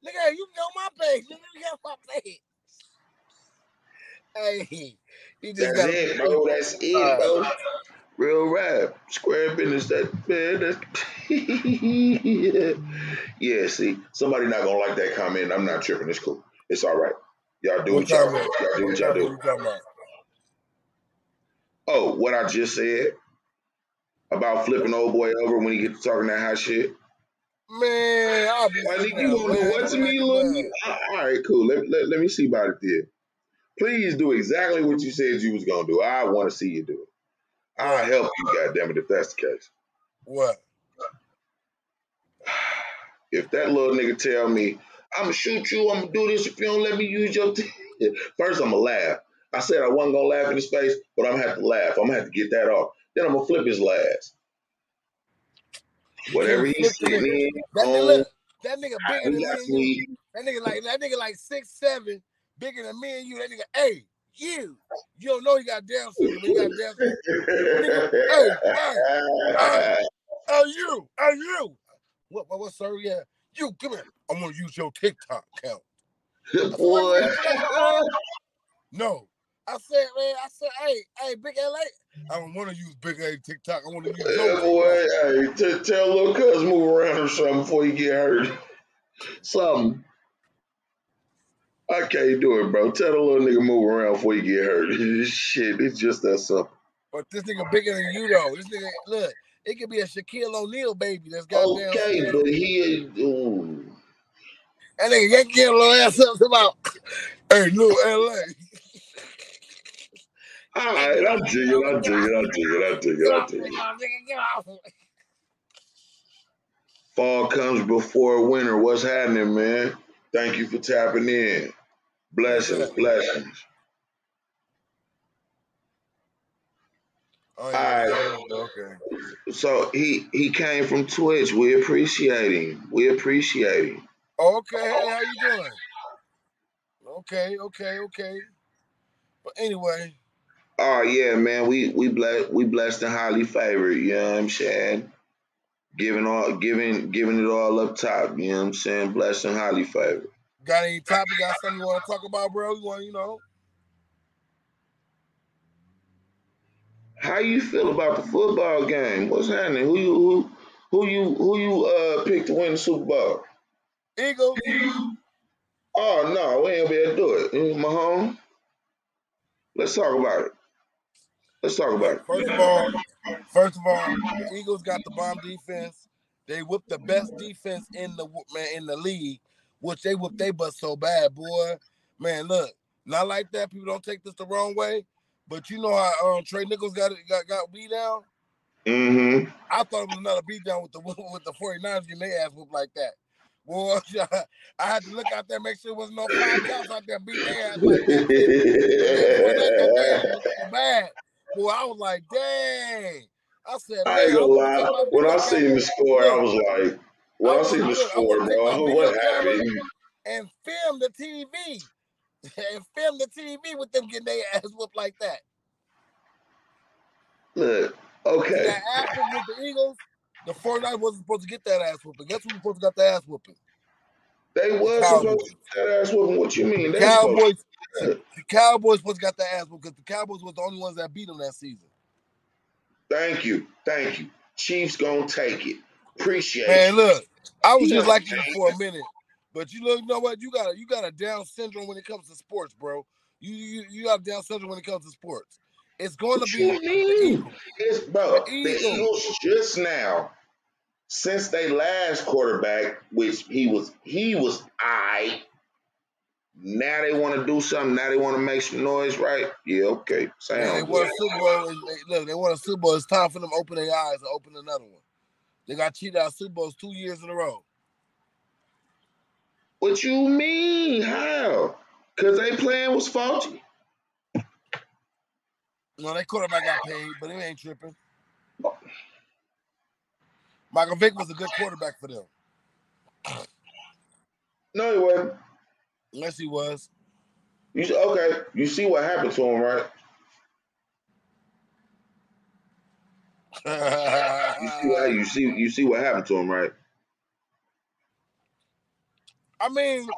Nigga, you get on my page. Nigga, you on my page. Hey, you just
That's
got
it, bro. That's it, uh, bro. Real rap, square business. That man, that's yeah. See, somebody not gonna like that comment. I'm not tripping. It's cool. It's all right. Y'all do
What
what y'all, y'all do what y'all do.
you talking about?
Oh, what I just said about flipping old boy over when he gets talking that hot shit.
Man, I'll be
I think you gonna do what to me,
a
All right, cool. Let, let, let me see about it there. Please do exactly what you said you was gonna do. I want to see you do it. I'll help you, goddamn it, if that's the case.
What?
If that little nigga tell me, I'm gonna shoot you, I'm gonna do this if you don't let me use your t-. First, I'm gonna laugh. I said I wasn't gonna laugh in his face, but I'm gonna have to laugh. I'm gonna have to get that off. Then I'm gonna flip his last. Whatever
the
sitting in,
That nigga, look, that nigga bigger than me
got
and you.
me.
That nigga like that nigga like six seven, bigger than me and you. That nigga, hey, you, you don't know he got Down syndrome, but he got Down syndrome. Hey, hey, hey, you, hey, you. What, what, what, sir? Yeah, you, come here. I'm gonna use your TikTok account.
Boy.
No, I said, man, I said, hey, hey, Big LA. I don't want to use Big A TikTok. I want to use
Yeah, boy, hey, t- tell little cuz move around or something before you get hurt. Something. I can't do it, bro. Tell the little nigga move around before you get hurt. Shit, it's just that simple.
But this nigga bigger than you though. This nigga, look, it could be a Shaquille O'Neal baby that's got down
Okay,
syndrome.
but he, ooh.
That nigga your little ass up about, hey, little LA.
All right, I'm jigging, I'm jigging, I'm jigging, I'm jigging,
Get
I'm
off me,
jigging.
nigga, get off me.
Fall comes before winter. What's happening, man? Thank you for tapping in. Blessings, blessings.
Oh,
yeah.
okay.
So he he came from Twitch. We appreciate him. We appreciate him.
Okay, hey, how you doing? Okay, okay, okay. But anyway,
Oh yeah, man. We we blessed we blessed and highly favored. You know what I'm saying? Giving all giving giving it all up top. You know what I'm saying? Blessed and highly favored.
got any topic? Got something you want to talk about, bro? You want, you know?
How you feel about the football game? What's happening? Who you who who you who you uh picked to win the Super Bowl?
Eagles.
Oh no, we ain't gonna be able to do it. Mahomes. Let's talk about it. Let's talk about it.
First of all, first of all, Eagles got the bomb defense. They whipped the best defense in the man in the league, which they whipped they butt so bad, boy. Man, look, not like that. People don't take this the wrong way, but you know how um, Tyre Nichols got it got got beat down.
Mm-hmm.
I thought it was another beat down with the with the 49ers getting their ass whooped like that. Boy, I had to look out there, make sure there wasn't no five out there beating their ass like that. That got their ass whooped so bad. Boy, I was like, dang. I said,
I ain't gonna lie. When I seen the score, I was like, when
I
I seen the score, bro, what happened?
and film the TV. and film the TV with them getting their ass whooped like that.
Look, okay.
that ass with the Eagles, the 49ers wasn't supposed to get that ass whooping. Guess who was supposed to get the ass whooping?
They was
Cowboys.
supposed to get that ass whooping. What you mean?
The
They
Cowboys. The Cowboys to got the ass because the Cowboys was the only ones that beat them that season.
Thank you. Thank you. Chiefs gonna take it. Appreciate
Man, look, I was just like you for a minute, but you look, you know what? You got a you got a Down syndrome when it comes to sports, bro. You you you got Down syndrome when it comes to sports. It's going to
What
be
you
the
mean?
Eagles.
It's bro,
The
the
Eagles.
Eagles just now, since they last quarterback, which he was he was I. Now they want to do something. Now they want to make some noise, right? Yeah, okay.
Yeah, they
want
a Super Bowl. They, look, they won a Super Bowl. It's time for them to open their eyes and open another one. They got cheated out of Super Bowls two years in a row.
What you mean? How? Cause they plan was faulty.
No, they quarterback got paid, but it ain't tripping. Oh. Michael Vick was a good quarterback for them.
No, he wasn't.
Yes, he was.
You okay? You see what happened to him, right? You see what you see you see what happened to him, right?
I mean,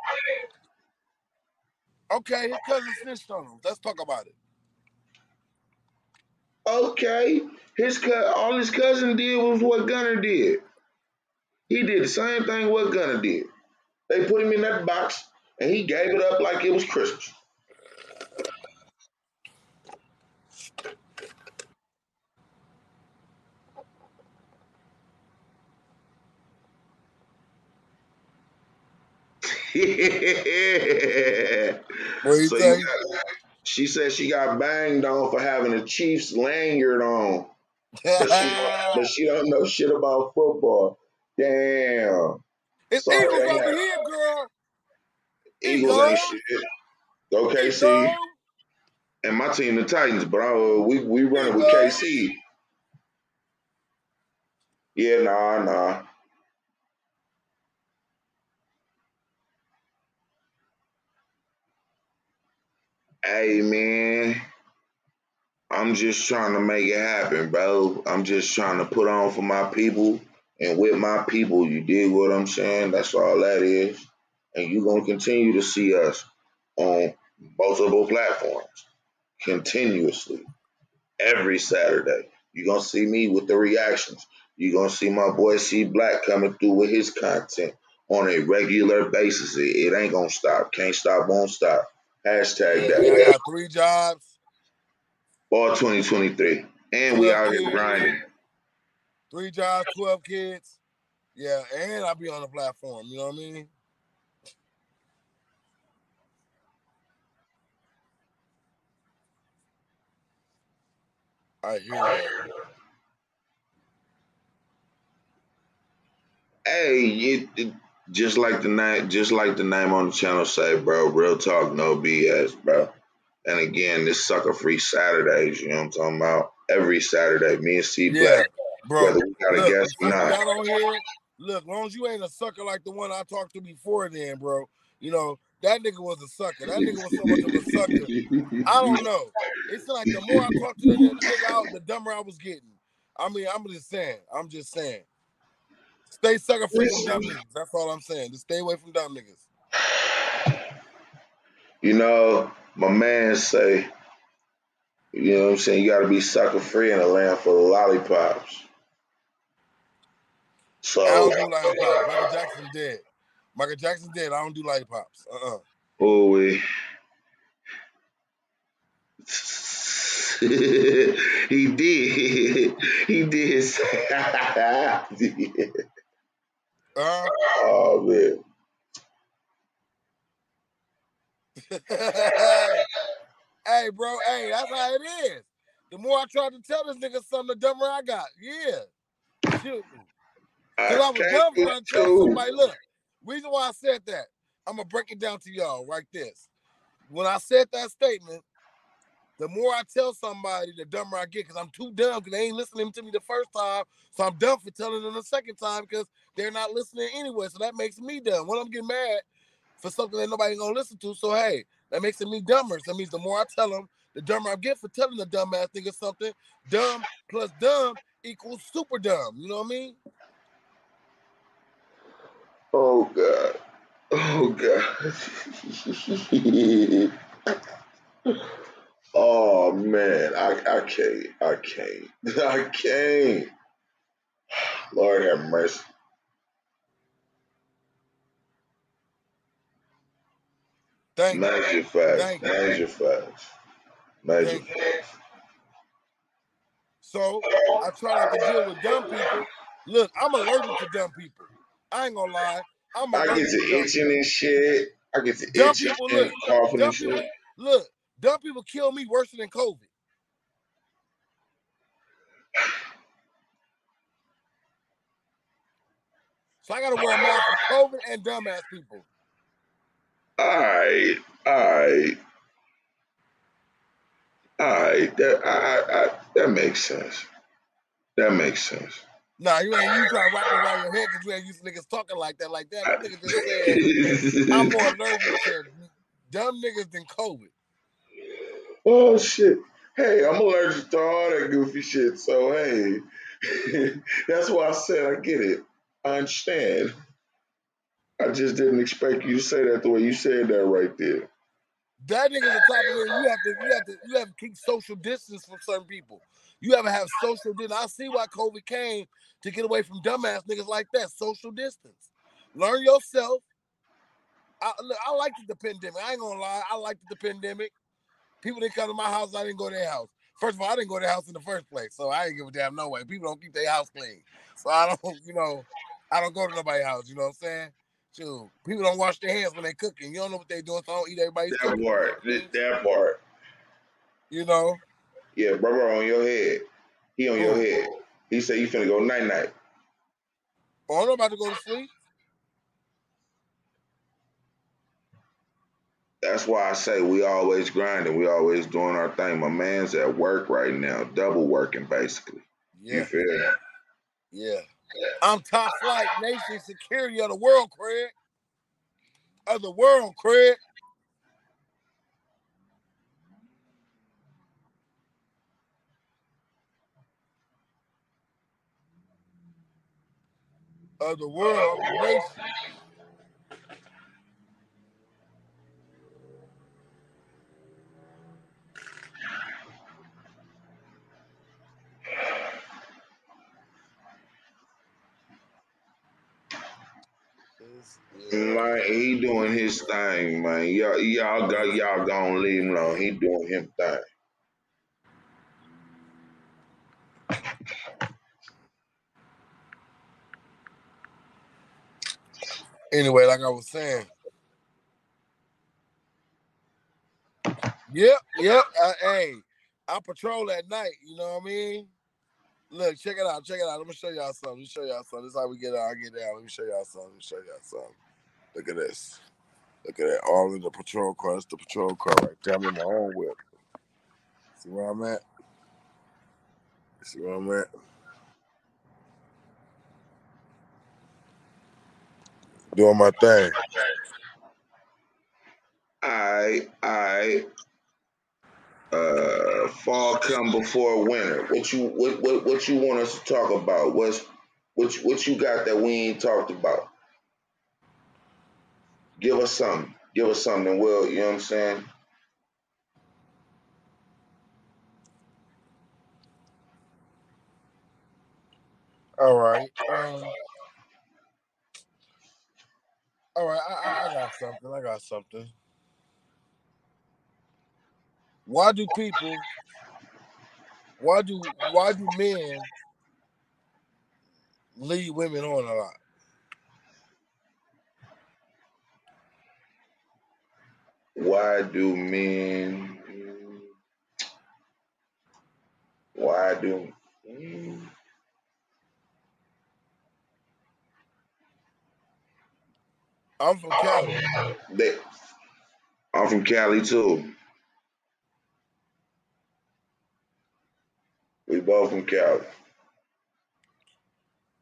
okay, his cousin snitched on him. Let's talk about it.
Okay, his co- all his cousin did was what Gunna did. He did the same thing what Gunna did. They put him in that box and he gave it up like it was Christmas.
What do you
So you got- she said she got banged on for having a Chiefs lanyard on, but she, but she don't know shit about football. Damn,
it's
Sorry,
Eagles over here, girl.
Eagles ain't shit.
Eagles.
see, and my team the Titans, uh, we we running with KC. Yeah, nah, nah. Hey man, I'm just trying to make it happen, bro. I'm just trying to put on for my people and with my people. You dig what I'm saying? That's all that is. And you're gonna continue to see us on multiple platforms continuously every Saturday. You're gonna see me with the reactions. You're gonna see my boy C Black coming through with his content on a regular basis. It, it ain't gonna stop. Can't stop, won't stop. Hashtag that.
I got three jobs.
All 2023. And we out here grinding.
Three jobs, 12 kids. Yeah, and I'll be on the platform. You know what I mean? I hear that.
Hey, it, it- just like the name, just like the name on the channel say, bro. Real talk, no BS, bro. And again, this Sucka Free Saturdays. You know what I'm talking about? Every Saturday, me and C
Yeah,
Black,
bro.
whether we got a guest or not.
got on here. Look, long as you ain't a sucker like the one I talked to before, then, bro. You know that nigga was a sucker. That nigga was so much of a sucker. I don't know. It's like the more I talked to the nigga out, the dumber I was getting. I mean, I'm just saying. I'm just saying. Stay sucker free from dumb niggas. That's all I'm saying. Just stay away from dumb niggas.
You know, my man say, you know what I'm saying, you gotta be sucker free in a land full of lollipops. So
I don't do lollipops. Michael Jackson dead. Michael Jackson's dead. I don't do lollipops. Uh uh
oh we he did. He did say
Uh,
Oh man.
hey, bro. Hey, that's how it is. The more I tried to tell this nigga something, the dumber I got. Yeah. Shoot. Cause I was
can't
dumb trying to tell somebody, look, reason why I said that, I'm gonna break it down to y'all like this. When I said that statement, the more I tell somebody, the dumber I get, because I'm too dumb because they ain't listening to me the first time. So I'm dumb for telling them the second time because they're not listening anyway. So that makes me dumb. When I'm getting mad for something that nobody gonna listen to, so hey, that makes me dumber. So that means the more I tell them, the dumber I get for telling the dumbass nigga something. Dumb plus dumb equals super dumb. You know what I mean?
Oh god. Oh god. oh man, I I can't. I can't. I can't. Lord have mercy.
Thank you.
Major facts.
Thank you.
Major facts. Major
Thank you.
facts.
So I try not to deal with dumb people. Look, I'm allergic to dumb people. I ain't gonna lie. I'm
I
allergic
get to itching and shit. I get to
Dumb
itching
people,
and
look,
coughing
dumb
and
people.
shit.
Look, dumb people kill me worse than COVID. So I gotta wear a mask for COVID and dumbass people.
Alright, alright, alright. That I, I, I, that makes sense. That makes sense.
Nah, you ain't you trying to wrap it around your head because you ain't used to niggas talking like that, like that. That nigga just said I'm more allergic to dumb niggas than COVID.
oh shit. Hey, I'm allergic to all that goofy shit. So hey, that's why I said I get it. I understand. I just didn't expect you to say that the way you said that right there.
That nigga's the type of nigga you have to you have to you have to keep social distance from certain people. You ever have social distance. I see why COVID came to get away from dumbass niggas like that. Social distance. Learn yourself. I, look, I liked the pandemic. I ain't gonna lie. I liked the pandemic. People didn't come to my house. I didn't go to their house. First of all, I didn't go to their house in the first place, so I didn't give a damn no way. People don't keep their house clean, so I don't, you know, I don't go to nobody's house. You know what I'm saying? Shoot, people don't wash their hands when they cooking. You don't know what they doing, so I don't eat everybody's
That
cooking.
part. That part.
You know,
Yeah, brother on your head. He on your
oh.
head. He said you finna go night night.
oh, I'm about to go to sleep.
That's why I say we always grinding. We always doing our thing. My man's at work right now, double working basically. You
Yeah,
feel me?
yeah. I'm top flight nation security of the world, Craig. Of the world, Craig. Of the world, the
Man, he doing his thing, man. Y'all, y'all got y'all gonna leave him alone. He doing him thing.
Anyway, like I was saying. Yep, yep. Hey, I patrol at night. You know what I mean? Look, check it out. Check it out. Let me show y'all something. Let me show y'all something. This is how we get out. I get down. Let me show y'all something. Let me show y'all something. Look at this. Look at that. All in the patrol car. That's the patrol car right there. I'm in my own whip. See where I'm at? See where I'm at? Doing my thing.
I, I, uh, fall come before winter. What you, what, what, what you want us to talk about? What's, what, you- what you got that we ain't talked about? Give us something. Give us something. Well, you know what I'm saying?
All right. Um. All right. I, I, got something. I got something. Why do people? Why do why do men lead women on a lot?
Why do men? Why do? mm,
I'm from Cali.
They, I'm from Cali too. We both from Cali.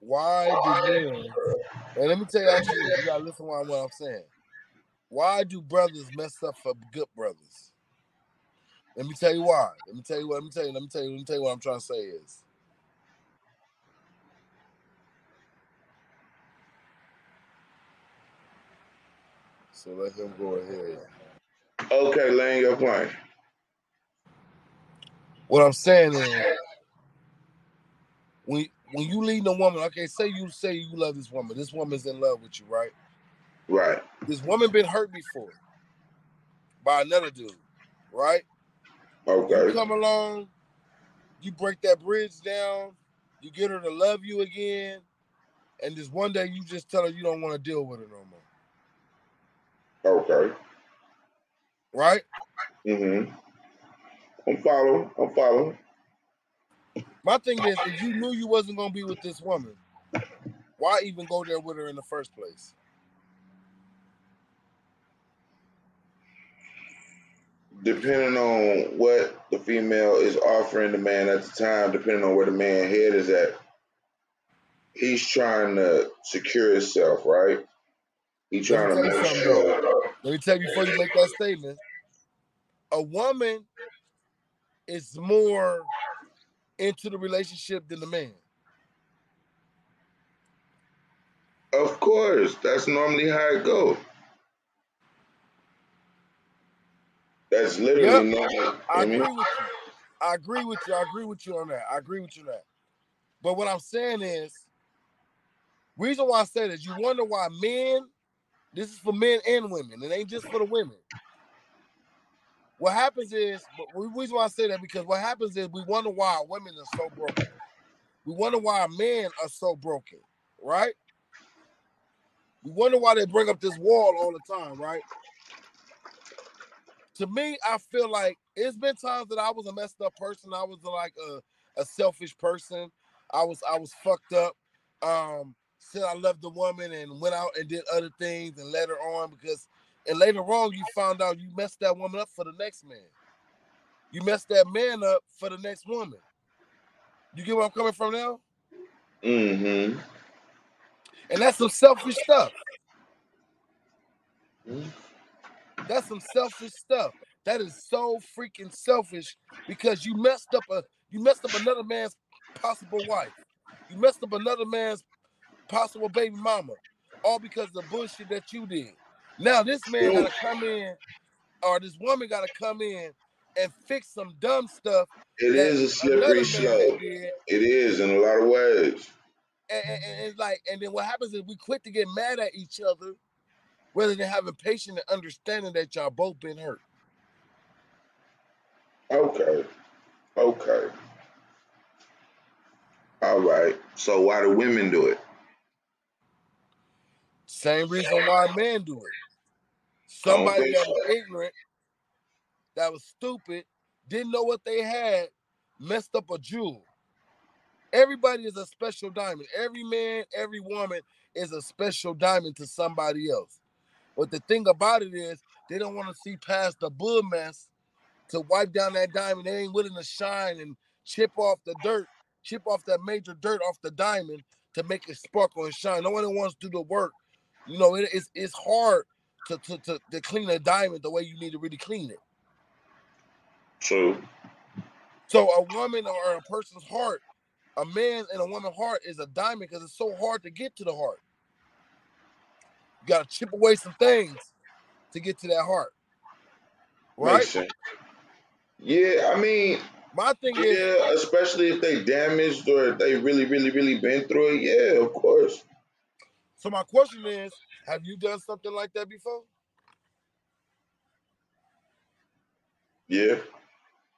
Why do men? And let me tell y'all shit. You gotta listen to what I'm saying. Why do brothers mess up for good brothers? Let me tell you why. Let me tell you what. Let me tell you. Let me tell you. Let me tell you what I'm trying to say is. So let him go ahead.
Okay, laying your plane.
What I'm saying is, when when you lead a woman, okay, say you say you love this woman. This woman's in love with you, right?
Right.
This woman been hurt before by another dude, right?
Okay.
You come along, you break that bridge down, you get her to love you again, and just one day you just tell her you don't want to deal with her no
more. Okay.
Right?
Mm-hmm. I'm following. I'm following.
My thing is, if you knew you wasn't gonna be with this woman, why even go there with her in the first place?
Depending on what the female is offering the man at the time, depending on where the man head is at, he's trying to secure himself, right? He's trying to make sure.
Let me tell you before you make that statement. A woman is more into the relationship than the man.
Of course, that's normally how it goes. That's literally yep. normal.
I agree with you. I agree with you. I agree with you on that. I agree with you on that. But what I'm saying is, reason why I say this, you wonder why men, this is for men and women. It ain't just for the women. What happens is, the reason why I say that because what happens is we wonder why women are so broken. We wonder why men are so broken, right? We wonder why they bring up this wall all the time, right? To me, I feel like it's been times that I was a messed up person. I was like a, a selfish person. I was I was fucked up. Um, said I loved the woman and went out and did other things and let her on because and later on, you found out you messed that woman up for the next man. You messed that man up for the next woman. You get where I'm coming from now?
Mm-hmm.
And that's some selfish stuff. Mm-hmm. That's some selfish stuff. That is so freaking selfish because you messed up a you messed up another man's possible wife. You messed up another man's possible baby mama, all because of the bullshit that you did. Now this man gotta come in, or this woman gotta come in and fix some dumb stuff.
It is a slippery slope. It is in a lot of ways.
And, and, and, it's like, and then what happens is we quit to get mad at each other rather than having patience and understanding that y'all both been hurt.
Okay. Okay. All right. So why do women do it?
Same reason why men do it. Oh, somebody that was ignorant, that was stupid, didn't know what they had, messed up a jewel. Everybody is a special diamond. Every man, every woman is a special diamond to somebody else. But the thing about it is, they don't want to see past the bull mess to wipe down that diamond. They ain't willing to shine and chip off the dirt, chip off that major dirt off the diamond to make it sparkle and shine. No one wants to do the work. You know, it, it's it's hard to, to, to, to clean a diamond the way you need to really clean it.
True.
So a woman or a person's heart, a man and a woman's heart is a diamond because it's so hard to get to the heart. You gotta chip away some things to get to that heart. Right?
Yeah, I mean
my thing
yeah,
is
Yeah, especially if they damaged or they really, really, really been through it. Yeah, of course.
So my question is, have you done something like that before?
Yeah.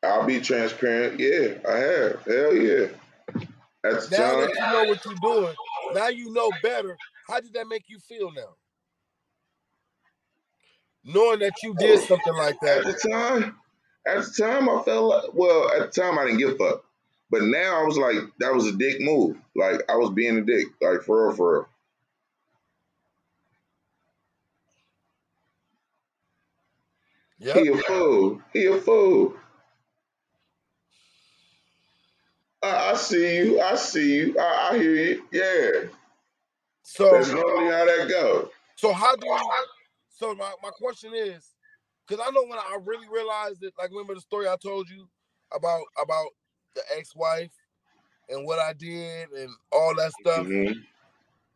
I'll be transparent. Yeah, I have. Hell yeah.
That's now time, that you know what you're doing, now you know better. How did that make you feel now? Knowing that you did something like that.
At the time, at the time I felt like well, at the time I didn't give a fuck. But now I was like, that was a dick move. Like I was being a dick. Like for real, for real. Yep. He a fool. He a fool. I, I see you. I see you. I, I, hear you. Yeah. So that's normally how that goes.
So how do you? So my, my question is, because I know when I really realized it, like remember the story I told you about about the ex-wife and what I did and all that stuff. Mm-hmm.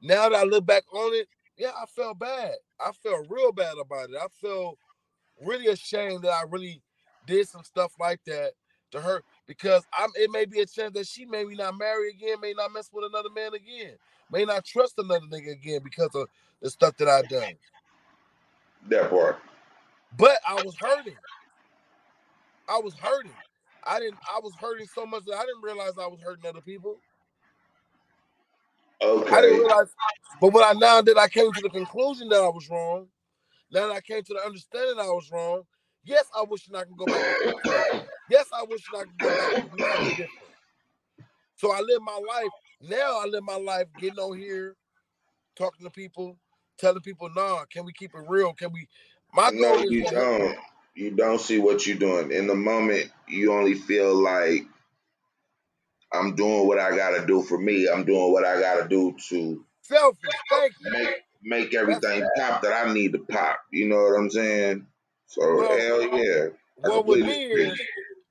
Now that I look back on it, yeah, I felt bad. I felt real bad about it. I felt really ashamed that I really did some stuff like that to her because I'm it may be a chance that she may be not marry again, may not mess with another man again, may not trust another nigga again because of the stuff that I've done.
That part.
But I was hurting. I was hurting. I didn't I was hurting so much that I didn't realize I was hurting other people.
Okay.
I didn't realize, but when I now that I came to the conclusion that I was wrong, now that I came to the understanding I was wrong, yes, I wish I could go back. Yes, I wish I could go back and do something different. So I live my life now. I live my life getting on here, talking to people, telling people, "Nah, can we keep it real? Can we?" My
no,
goal
you don't. You don't see what you're doing. In the moment, you only feel like I'm doing what I gotta do for me. I'm doing what I gotta do to
selfish. Thank you.
make make everything pop that I need to pop. You know what I'm saying? So
Well,
hell yeah. I
well, with me
agree.
is,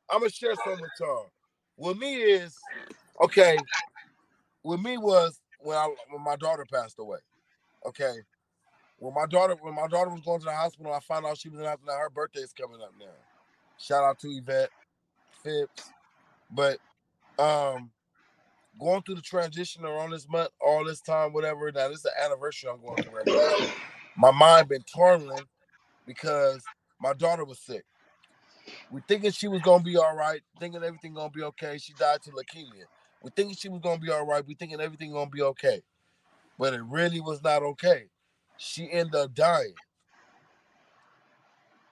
I'm gonna share something with y'all. With me is, okay. With me was when I when my daughter passed away. Okay. When my daughter when my daughter was going to the hospital, I found out she was in the hospital. Her birthday is coming up now. Shout out to Yvette Phipps. But um going through the transition around this month, all this time, whatever. Now this is the anniversary I'm going through right now. My mind been twirling because my daughter was sick. We thinking she was gonna be all right, thinking everything gonna be okay. She died to leukemia. We thinking she was gonna be all right. We thinking everything gonna be okay, but it really was not okay. She ended up dying.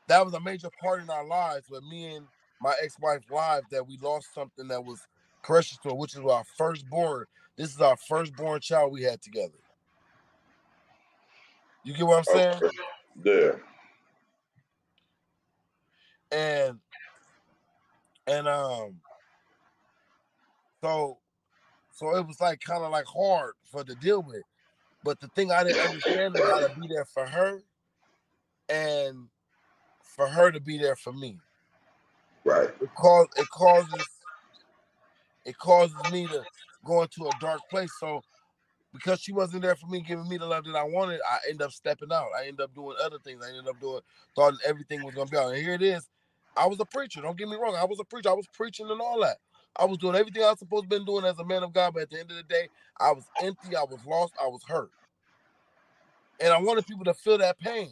That was a major part in our lives, with me and my ex-wife lives, that we lost something that was precious to her, which is our firstborn. This is our firstborn child we had together. You get what I'm saying?
Okay. Yeah.
and and um so so it was like kind of like hard for to deal with but the thing i didn't understand is how to be there for her and for her to be there for me
Right.
it cause it causes it causes me to go into a dark place so because she wasn't there for me giving me the love that i wanted i end up stepping out. I end up doing other things. I ended up doing thought everything was gonna be out and here it is. I was a preacher don't get me wrong. I was a preacher. I was preaching and all that. I was doing everything i was supposed to been doing as a man of god but at the end of the day i was empty. I was lost. I was hurt. And i wanted people to feel that pain.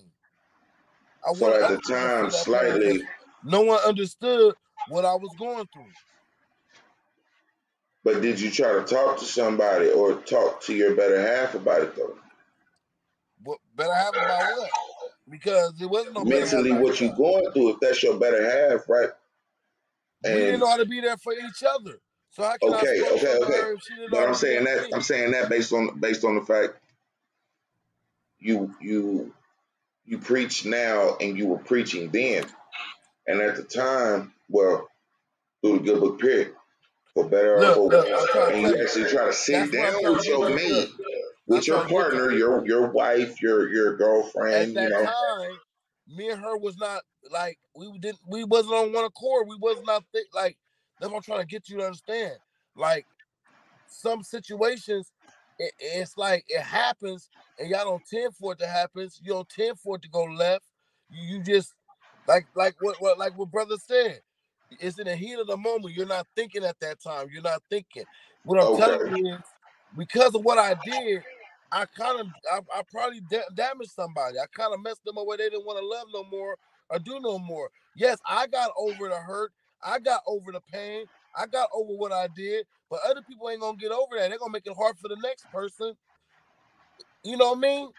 I
So
wanted
at the
other people to feel
time, slightly,
no one understood what i was going through
but did you try to talk to somebody or talk to your better half about it though?
what better half about what because it wasn't no
Mentally, what you
that.
going through, if that's your better half, right?
And we didn't know how to be there for each other. So how can
okay,
I
okay, okay.
her if she didn't know
But I'm saying that
me?
I'm saying that based on based on the fact you you you preach now and you were preaching then. And at the time, well, through the good book period, for better or for worse.
I'm trying to
And you
you.
actually try to sit
That's what I'm
down with your mate, with your
trying to get
partner, your your wife, your your
At
girlfriend, you
that
know.
time, me and her was not like we didn't we wasn't on one accord. We was not like that's what I'm trying to get you to understand. Like some situations, it, it's like it happens, and y'all don't tend for it to happen. You don't tend for it to go left. You, you just like like what, what like what brother said. It's in the heat of the moment. You're not thinking at that time. You're not thinking. What I'm telling you is because of what I did, I kind of I, I probably da- damaged somebody. I kind of messed them up where they didn't want to love no more or do no more. Yes, I got over the hurt. I got over the pain. I got over what I did. But other people ain't gonna get over that. They're gonna make it hard for the next person. You know what I mean?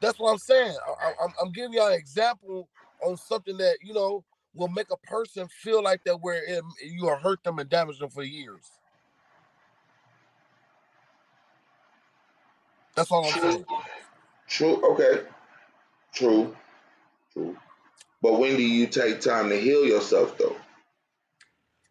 That's what I'm saying. I, I'm giving y'all an example on something that you know will make a person feel like that where it, you will hurt them and damage them for years. That's all I'm saying.
True. Okay. True. True. But when do you take time to heal yourself though?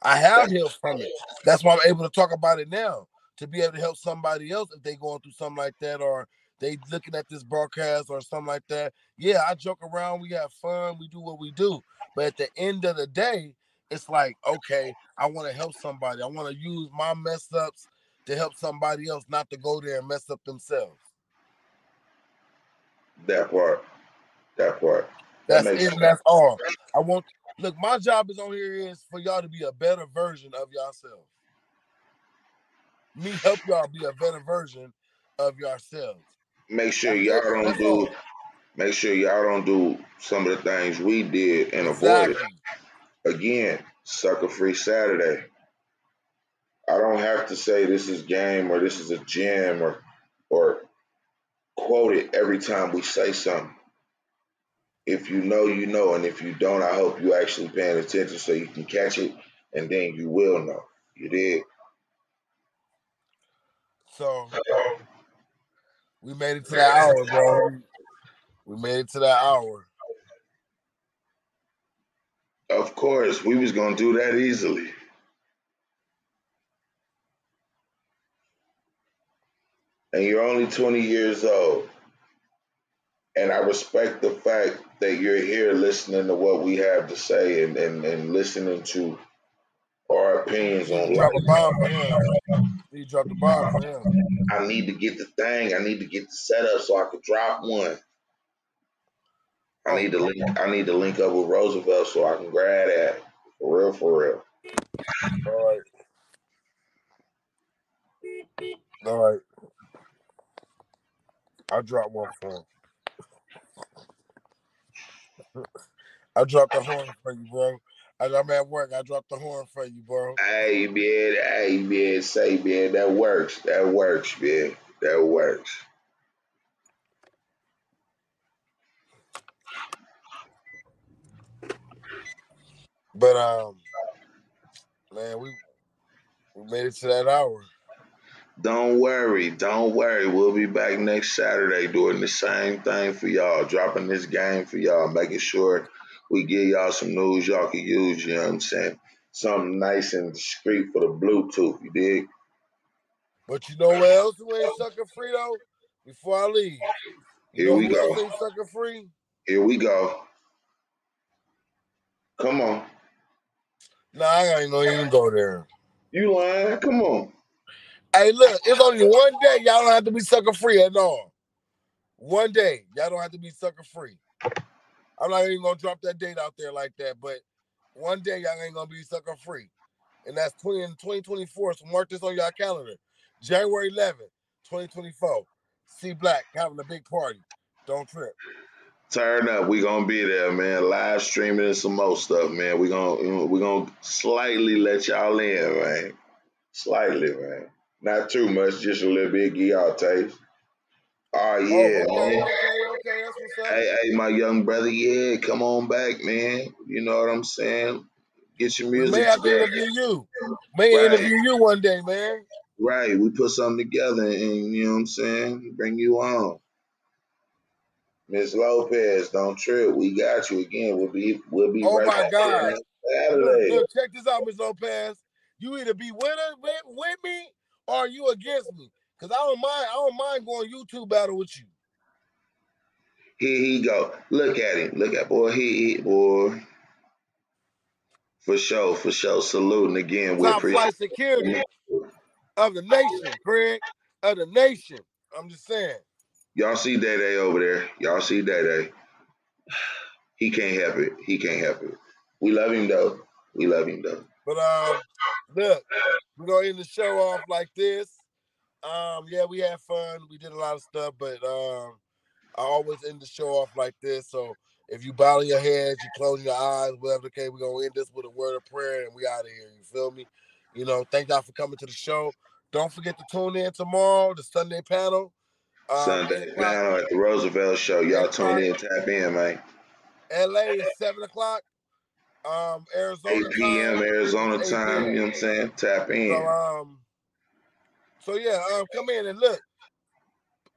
I have healed from it. That's why I'm able to talk about it now to be able to help somebody else if they're going through something like that or they looking at this broadcast or something like that. Yeah, I joke around, we have fun, we do what we do. But at the end of the day, it's like, okay, I want to help somebody. I want to use my mess ups to help somebody else, not to go there and mess up themselves.
That part. That part. That
That's it.
sense.
That's all. I want. Look, my job is on here is for y'all to be a better version of yourself. Me help y'all be a better version of yourselves.
Make sure y'all don't do make sure y'all don't do some of the things we did and avoid it. Again, Sucka Free Saturday. I don't have to say this is game or this is a gym or or quote it every time we say something. If you know, you know, and if you don't, I hope you actually paying attention so you can catch it, and then you will know. You did.
So we made it to that hour, bro. We made it to that hour.
Of course, we was gonna do that easily. And you're only 20 years old. And I respect the fact that you're here listening to what we have to say and, and, and listening to opinions on
Drop
life.
a bomb for him. You dropped the bomb for him.
I need to get the thing. I need to get the setup so I could drop one. I need to link. I need to link up with Roosevelt so I can grab that for real, for real.
All right. All right. I dropped one for him. I dropped the horn for you, bro. I'm at work, I dropped the horn for you, bro.
Hey man, hey man, say man, that works. That works, man. That works.
But um, man, we we made it to that hour.
Don't worry, don't worry. We'll be back next Saturday doing the same thing for y'all, dropping this game for y'all, making sure we give y'all some news y'all can use, you know what I'm saying? Something nice and discreet for the Bluetooth, you dig?
But you know what else who ain't sucker free though? Before I leave, you
Here we go.
sucker free?
Here we go. Come on.
Nah, I ain't gonna even go there.
You lying? Come on.
Hey, look, it's only one day y'all don't have to be sucker free at all. One day y'all don't have to be sucker free. I'm not even gonna drop that date out there like that, but one day y'all ain't gonna be sucker free, and that's 20 in 2024. So mark this on your calendar, January 11th, 2024. C Black having a big party. Don't trip.
Turn up. We gonna be there, man. Live streaming and some more stuff, man. We gonna we gonna slightly let y'all in, man. Slightly, man. Not too much, just a little bit. Give y'all taste. Oh yeah,
oh, okay,
man.
okay,
Hey, hey, my young brother. Yeah, come on back, man. You know what I'm saying? Get your
may
music
to
together.
interview you. May
Right.
interview you one day, man.
Right. We put something together, and you know what I'm saying. Bring you on. Miss Lopez, don't trip. We got you again. We'll be we'll be
Oh
right
my God. Look, look, check this out, Miss Lopez. You either be with us, with, with me, or you against me. Cause I don't mind. I don't mind going YouTube battle with you.
Here he go. Look at him. Look at boy. He, boy. For sure. For sure. Saluting again. We
Top flight security of the nation, Craig, of the nation. I'm just saying.
Y'all see Day Day over there. Y'all see Day Day. He can't help it. He can't help it. We love him though. We love him though.
But um, look, we're gonna end the show off like this. Um, yeah, we had fun. We did a lot of stuff, but um, I always end the show off like this. So if you bow your heads, you close your eyes, whatever the case, we're gonna end this with a word of prayer and we out of here. You feel me? You know, thank y'all for coming to the show. Don't forget to tune in tomorrow, the Sunday panel. Um,
Sunday
8
panel at the Roosevelt Show. Y'all tune in, tap in, man.
LA is seven o'clock. Um, Arizona 8
p.m.
time.
Arizona
8
time. You know what I'm saying? Tap in.
So um, so yeah, um, come in and look.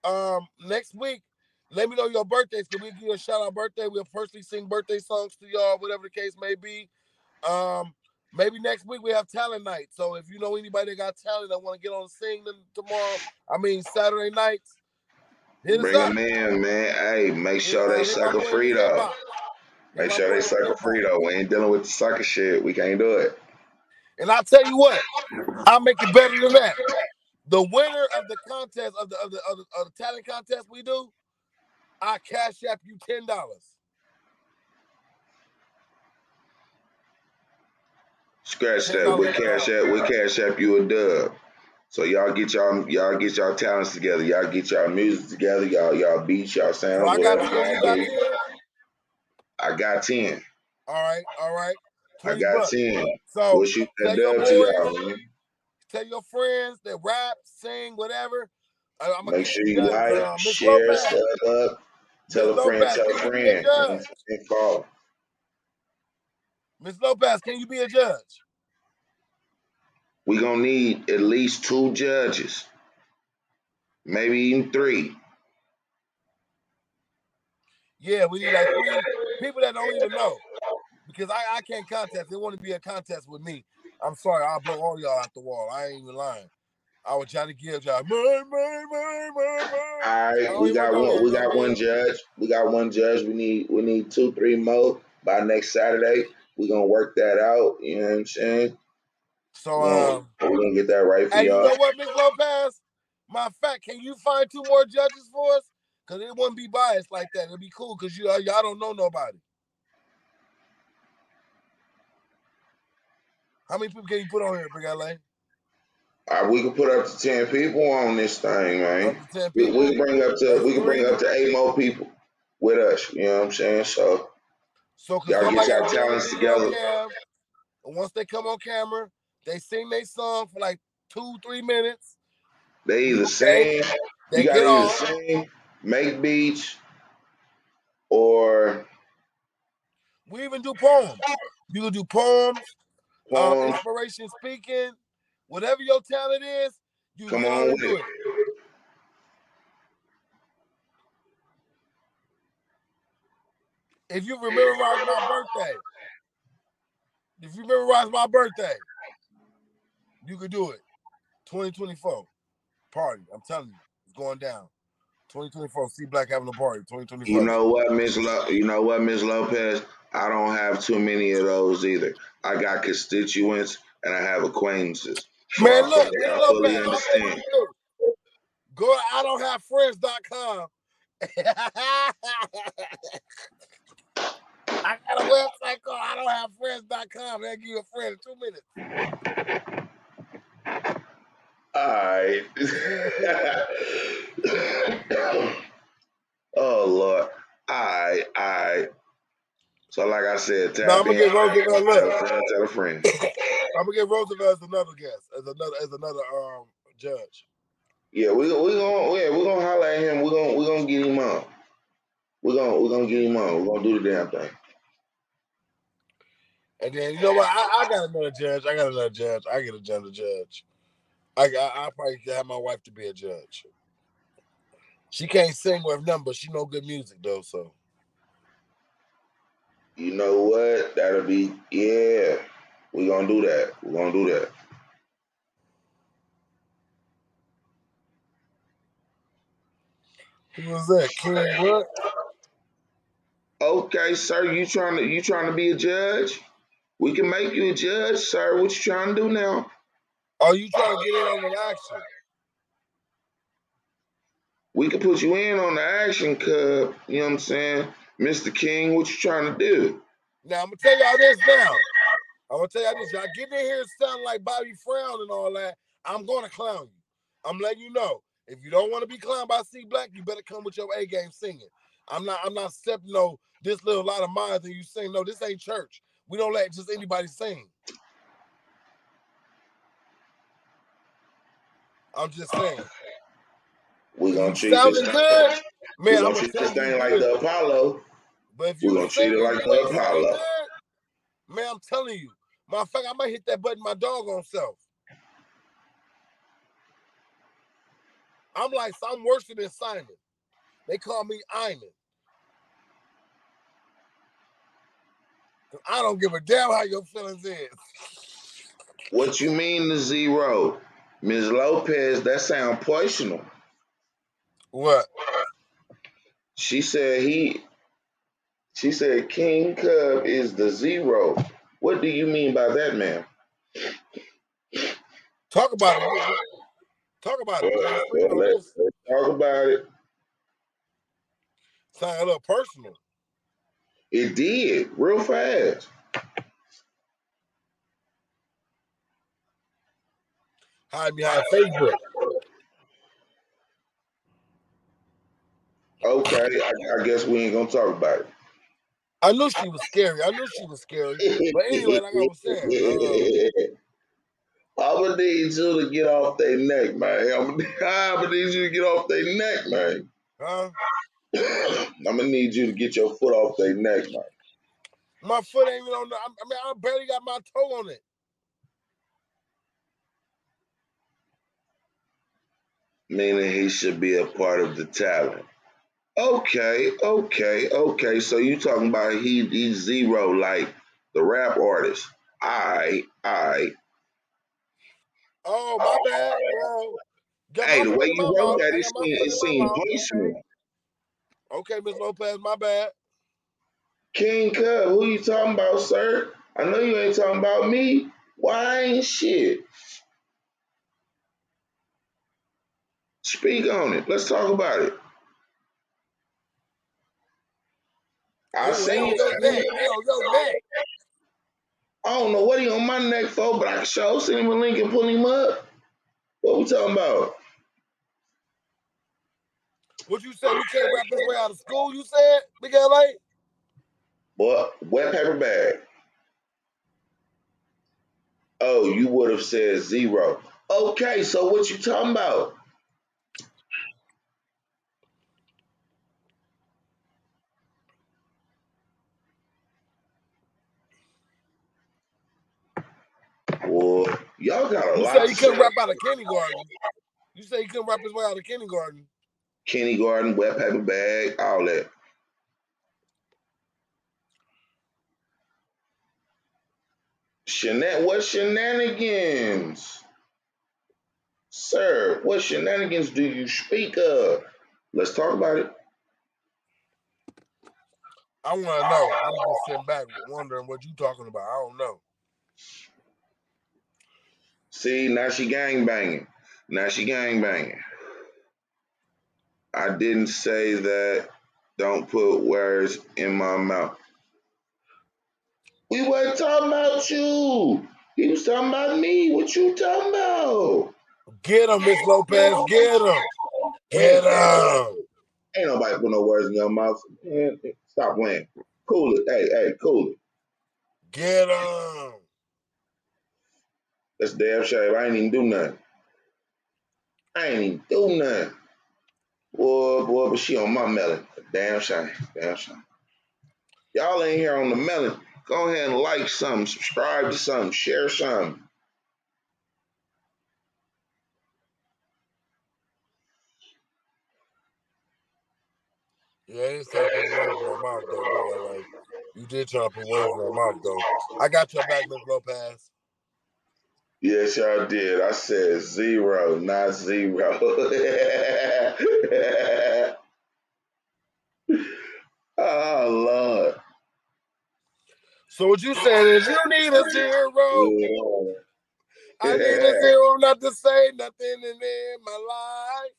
Um, next week, let me know your birthdays. Can we give you a shout out birthday? We'll personally sing birthday songs to y'all, whatever the case may be. Um, maybe next week we have talent night. So if you know anybody that got talent that want to get on and sing them tomorrow, I mean Saturday nights, hit
Bring them in, man. Hey, make sure they
my
sucker free though. Make sure they sucker
Hop.
free though. We ain't dealing with the sucker shit. We can't do it.
And I'll tell you what, I'll make it better than that. The winner of the contest of the of the of the, of the talent contest we do, I cash app you ten dollars.
Scratch that. We cash app. We cash app you a dub. So y'all get y'all y'all get y'all talents together. Y'all get y'all music together. Y'all y'all beats, y'all
So
sounds,
I got
whatever
ten.
y'all
got
I got ten.
All right, all right.
I got
bucks.
ten.
So
We'll shoot that dub to y'all, man.
tell your friends that rap, sing, whatever. I, I'm gonna
Make sure
you
you like,
Uh,
share, sub up, tell
Miss
a friend,
Lopez,
tell a
can you be a
friend, and, and call.
Miss Lopez, can you be a judge?
We're gonna need at least two judges, maybe even three.
Yeah, we need like three people that don't even know. Because I, I can't contest. They want to be a contest with me. I'm sorry, I'll blow all y'all out the wall. I ain't even lying. I was trying to give y'all my, my, my, my.
All right, we got one. We got one judge. We got one judge. We need we need two, three more by next Saturday. We're gonna work that out. You know what I'm saying?
So, um,
we gonna get that right for
you
y'all.
know what, Miss Lopez? My fact, can you find two more judges for us? Because it wouldn't be biased like that. It'd be cool because you, uh, y'all don't know nobody. How many people can you put on here, Big LA?
Right, we can put up to ten people on this thing, man.
Up to 10
We, we can bring up to we can bring up to eight more people with us. You know what I'm saying? So
So,
y'all get
got
y'all
to get on the
talents together.
cam. And once they come on camera, they sing their song for like two, three minutes.
They either sing,
They
you
get
gotta either sing, make beats, or
We even do poems. You can do poems, um,
poems.
inspiration speaking, whatever your talent is, you
Come
on do
it.
it. If you remember my birthday, if you memorize my birthday, you could do it. 2024 party. I'm telling you, it's going down. 2024. C Black having a party.
You know what, Miss Lo- you know what, Miss Lopez? I don't have too many of those either. I got constituents and I have acquaintances.
Man,
I
look, Miss
I fully understand.
go to I don't have friends.com. I got a website called I don't have friends.com. They'll give you a friend in two minutes.
Alright. oh Lord. Alright, alright. So like I said, tap
I'm gonna get Roosevelt.
tell
Look,
a friend, tell a friend.
I'm gonna get Roosevelt as another guest, as another as another um judge.
Yeah, we we gonna yeah, we gonna holler at him. We're gonna we gonna get him on. We're gonna we're gonna get him on. We're gonna do the damn thing.
And then you know what? I, I got another judge. I got another judge. I get another judge. I I, I probably have my wife to be a judge. She can't sing with nothing, but she know good music though. So
You know what? That'll be yeah. We're gonna do that. We're gonna do that.
who was that? King what?
Okay, sir, you trying to you trying to be a judge? We can make you a judge, sir. What you trying to do now?
Are you trying to get in on the action?
We can put you in on the action cub. You know what I'm saying? Mr. King, what you trying to do?
Now I'm gonna tell y'all this now. I'm gonna tell y'all this. Y'all get in here sounding like Bobby Frown and all that. I'm gonna clown you. I'm letting you know. If you don't want to be clowned by C Black, you better come with your A game singing. I'm not. I'm not accepting no this little lot of minds and you sing. No, this ain't church. We don't let just anybody sing. I'm just saying.
We
If
gonna treat this
sounding
thing.
good, man, I'm gonna
treat this thing like the Apollo.
But if you
gonna treat it like the Apollo.
man, I'm telling you. Matter of fact, I might hit that button my dog on self. I'm like, I'm worse than Simon. They call me Iman. I don't give a damn how your feelings is.
What you mean the zero? Ms. Lopez, that sound personal.
What?
She said he she said King Cub is the zero. What do you mean by that, ma'am?
Talk about it. Talk about it. Speak
Well, let's, let's talk about it.
Sound little personal.
It did real fast.
Hide behind Facebook.
Okay, I, I guess we ain't gonna talk about it.
I knew she was scary. I knew she was scary. But anyway, like I was saying, um,
I'm gonna need you to get off their neck, man. I'm gonna, need you to get off their neck, man.
Huh?
I'm gonna need you to get your foot off their neck, man.
My foot ain't even on the. I I mean, I barely got my toe on it.
Meaning he should be a part of the talent. Okay, okay, okay. So you talking about he he's zero like the rap artist. I, I.
Oh, my oh, bad. Well, got
Hey, the way you wrote that, it seemed it seemed personal.
Okay, Miss Lopez, my bad.
King Cub, who you talking about, sir? I know you ain't talking about me. Why ain't shit? Speak on it. Let's talk about it. I seen
hey, on
you.
your neck. Hey, on your neck.
I don't know what he on my neck for, but I can show send him a link and pull him up. What we talking about?
What you said? You can't rap this way out of school, you said? Big LA?
Boy, wet paper bag. Oh, you would have said zero. Okay, so what you talking about? Boy, y'all got a
You
lot
said
to
he couldn't
say.
rap out of kindergarten. You said he couldn't rap his way out of kindergarten.
Kindergarten, wet paper bag, all that. Shenan- what shenanigans? Sir, what shenanigans do you speak of? Let's talk about it.
I want to know. I'm just sitting back wondering what you're talking about. I don't know.
See, now she gang banging. Now she gang banging. I didn't say that. Don't put words in my mouth. We weren't talking about you. He was talking about me. What you talking about?
Get him, Miss Lopez. Get him. Get him.
Ain't nobody put no words in your mouth. Man, stop playing. Cool it. Hey, hey, cool it.
Get him.
That's damn shame. I ain't even do nothing. I ain't even do nothing. Boy, boy, but she on my melon. Damn shame. Damn shame. Y'all ain't here on the melon. Go ahead and like something, subscribe to something, share something.
Yeah, I ain't to put words in her mouth, though, Big LA. You did try to put words in her mouth, though. I got your back, Miss Lopez.
Yes, y'all did. I said zero, not zero. oh Lord.
So what you saying is you need a zero. I need a zero not to say nothing in, my life.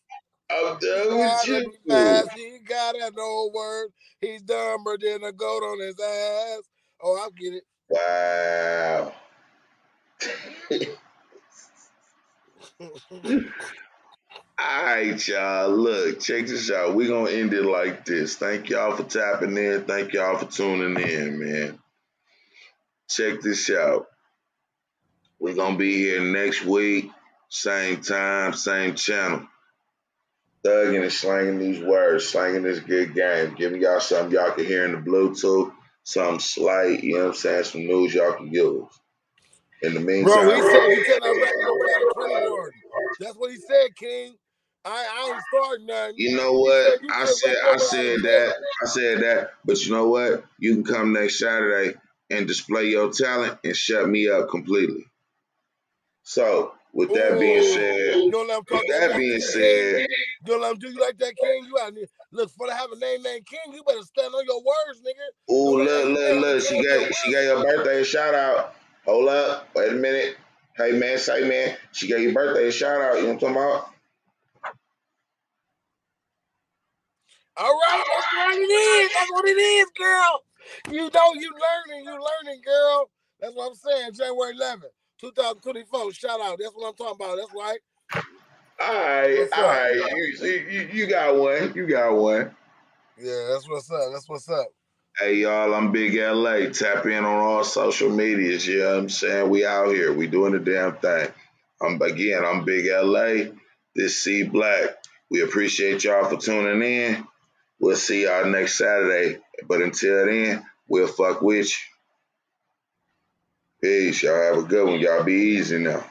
I'm done with you.
fast. He gotta know word. He's dumber than a goat on his ass. Oh, I get it.
Wow. All right, y'all. Look, check this out. We're going to end it like this. Thank y'all for tapping in. Thank y'all for tuning in, man. Check this out. We're going to be here next week, same time, same channel. Thugging and slanging these words, slanging this good game, giving y'all something y'all can hear in the Bluetooth, something slight, you know what I'm saying? Some news y'all can give us. In the meantime,
Bro, he said cannot rap your way out of kindergarten. That's what he said, King. I, I ain't starting nothing.
You know
He
what?
said
I said I said that. I said that. But you know what? You can come next Saturday and display your talent and shut me up completely. So with that being said,
you don't let him talk
with
that
that
back to
being
King.
said,
don't let him do you like that, King. You out here. Look, for to have a name named King, you better stand on your words, nigga.
ooh, look, look, look, she got she got your birthday a shout out. Hold up, wait a minute. Hey man, say man, she gave your birthday a shout out. You know what I'm talking about?
All right, that's what it is. That's what it is, girl. You know, you learning, you learning, girl. That's what I'm saying. January 11th, 2024. Shout out. That's what I'm talking about. That's right.
All right,
What's
all
up?
right. You, you, you got one. You got one.
Yeah, that's what's up. That's what's up.
Hey y'all, I'm Big LA. Tap in on all social medias. You know what I'm saying? We out here. We doing the damn thing. I'm again, I'm Big LA. This C Black. We appreciate y'all for tuning in. We'll see y'all next Saturday. But until then, we'll fuck with you. Peace. Y'all have a good one. Y'all be easy now.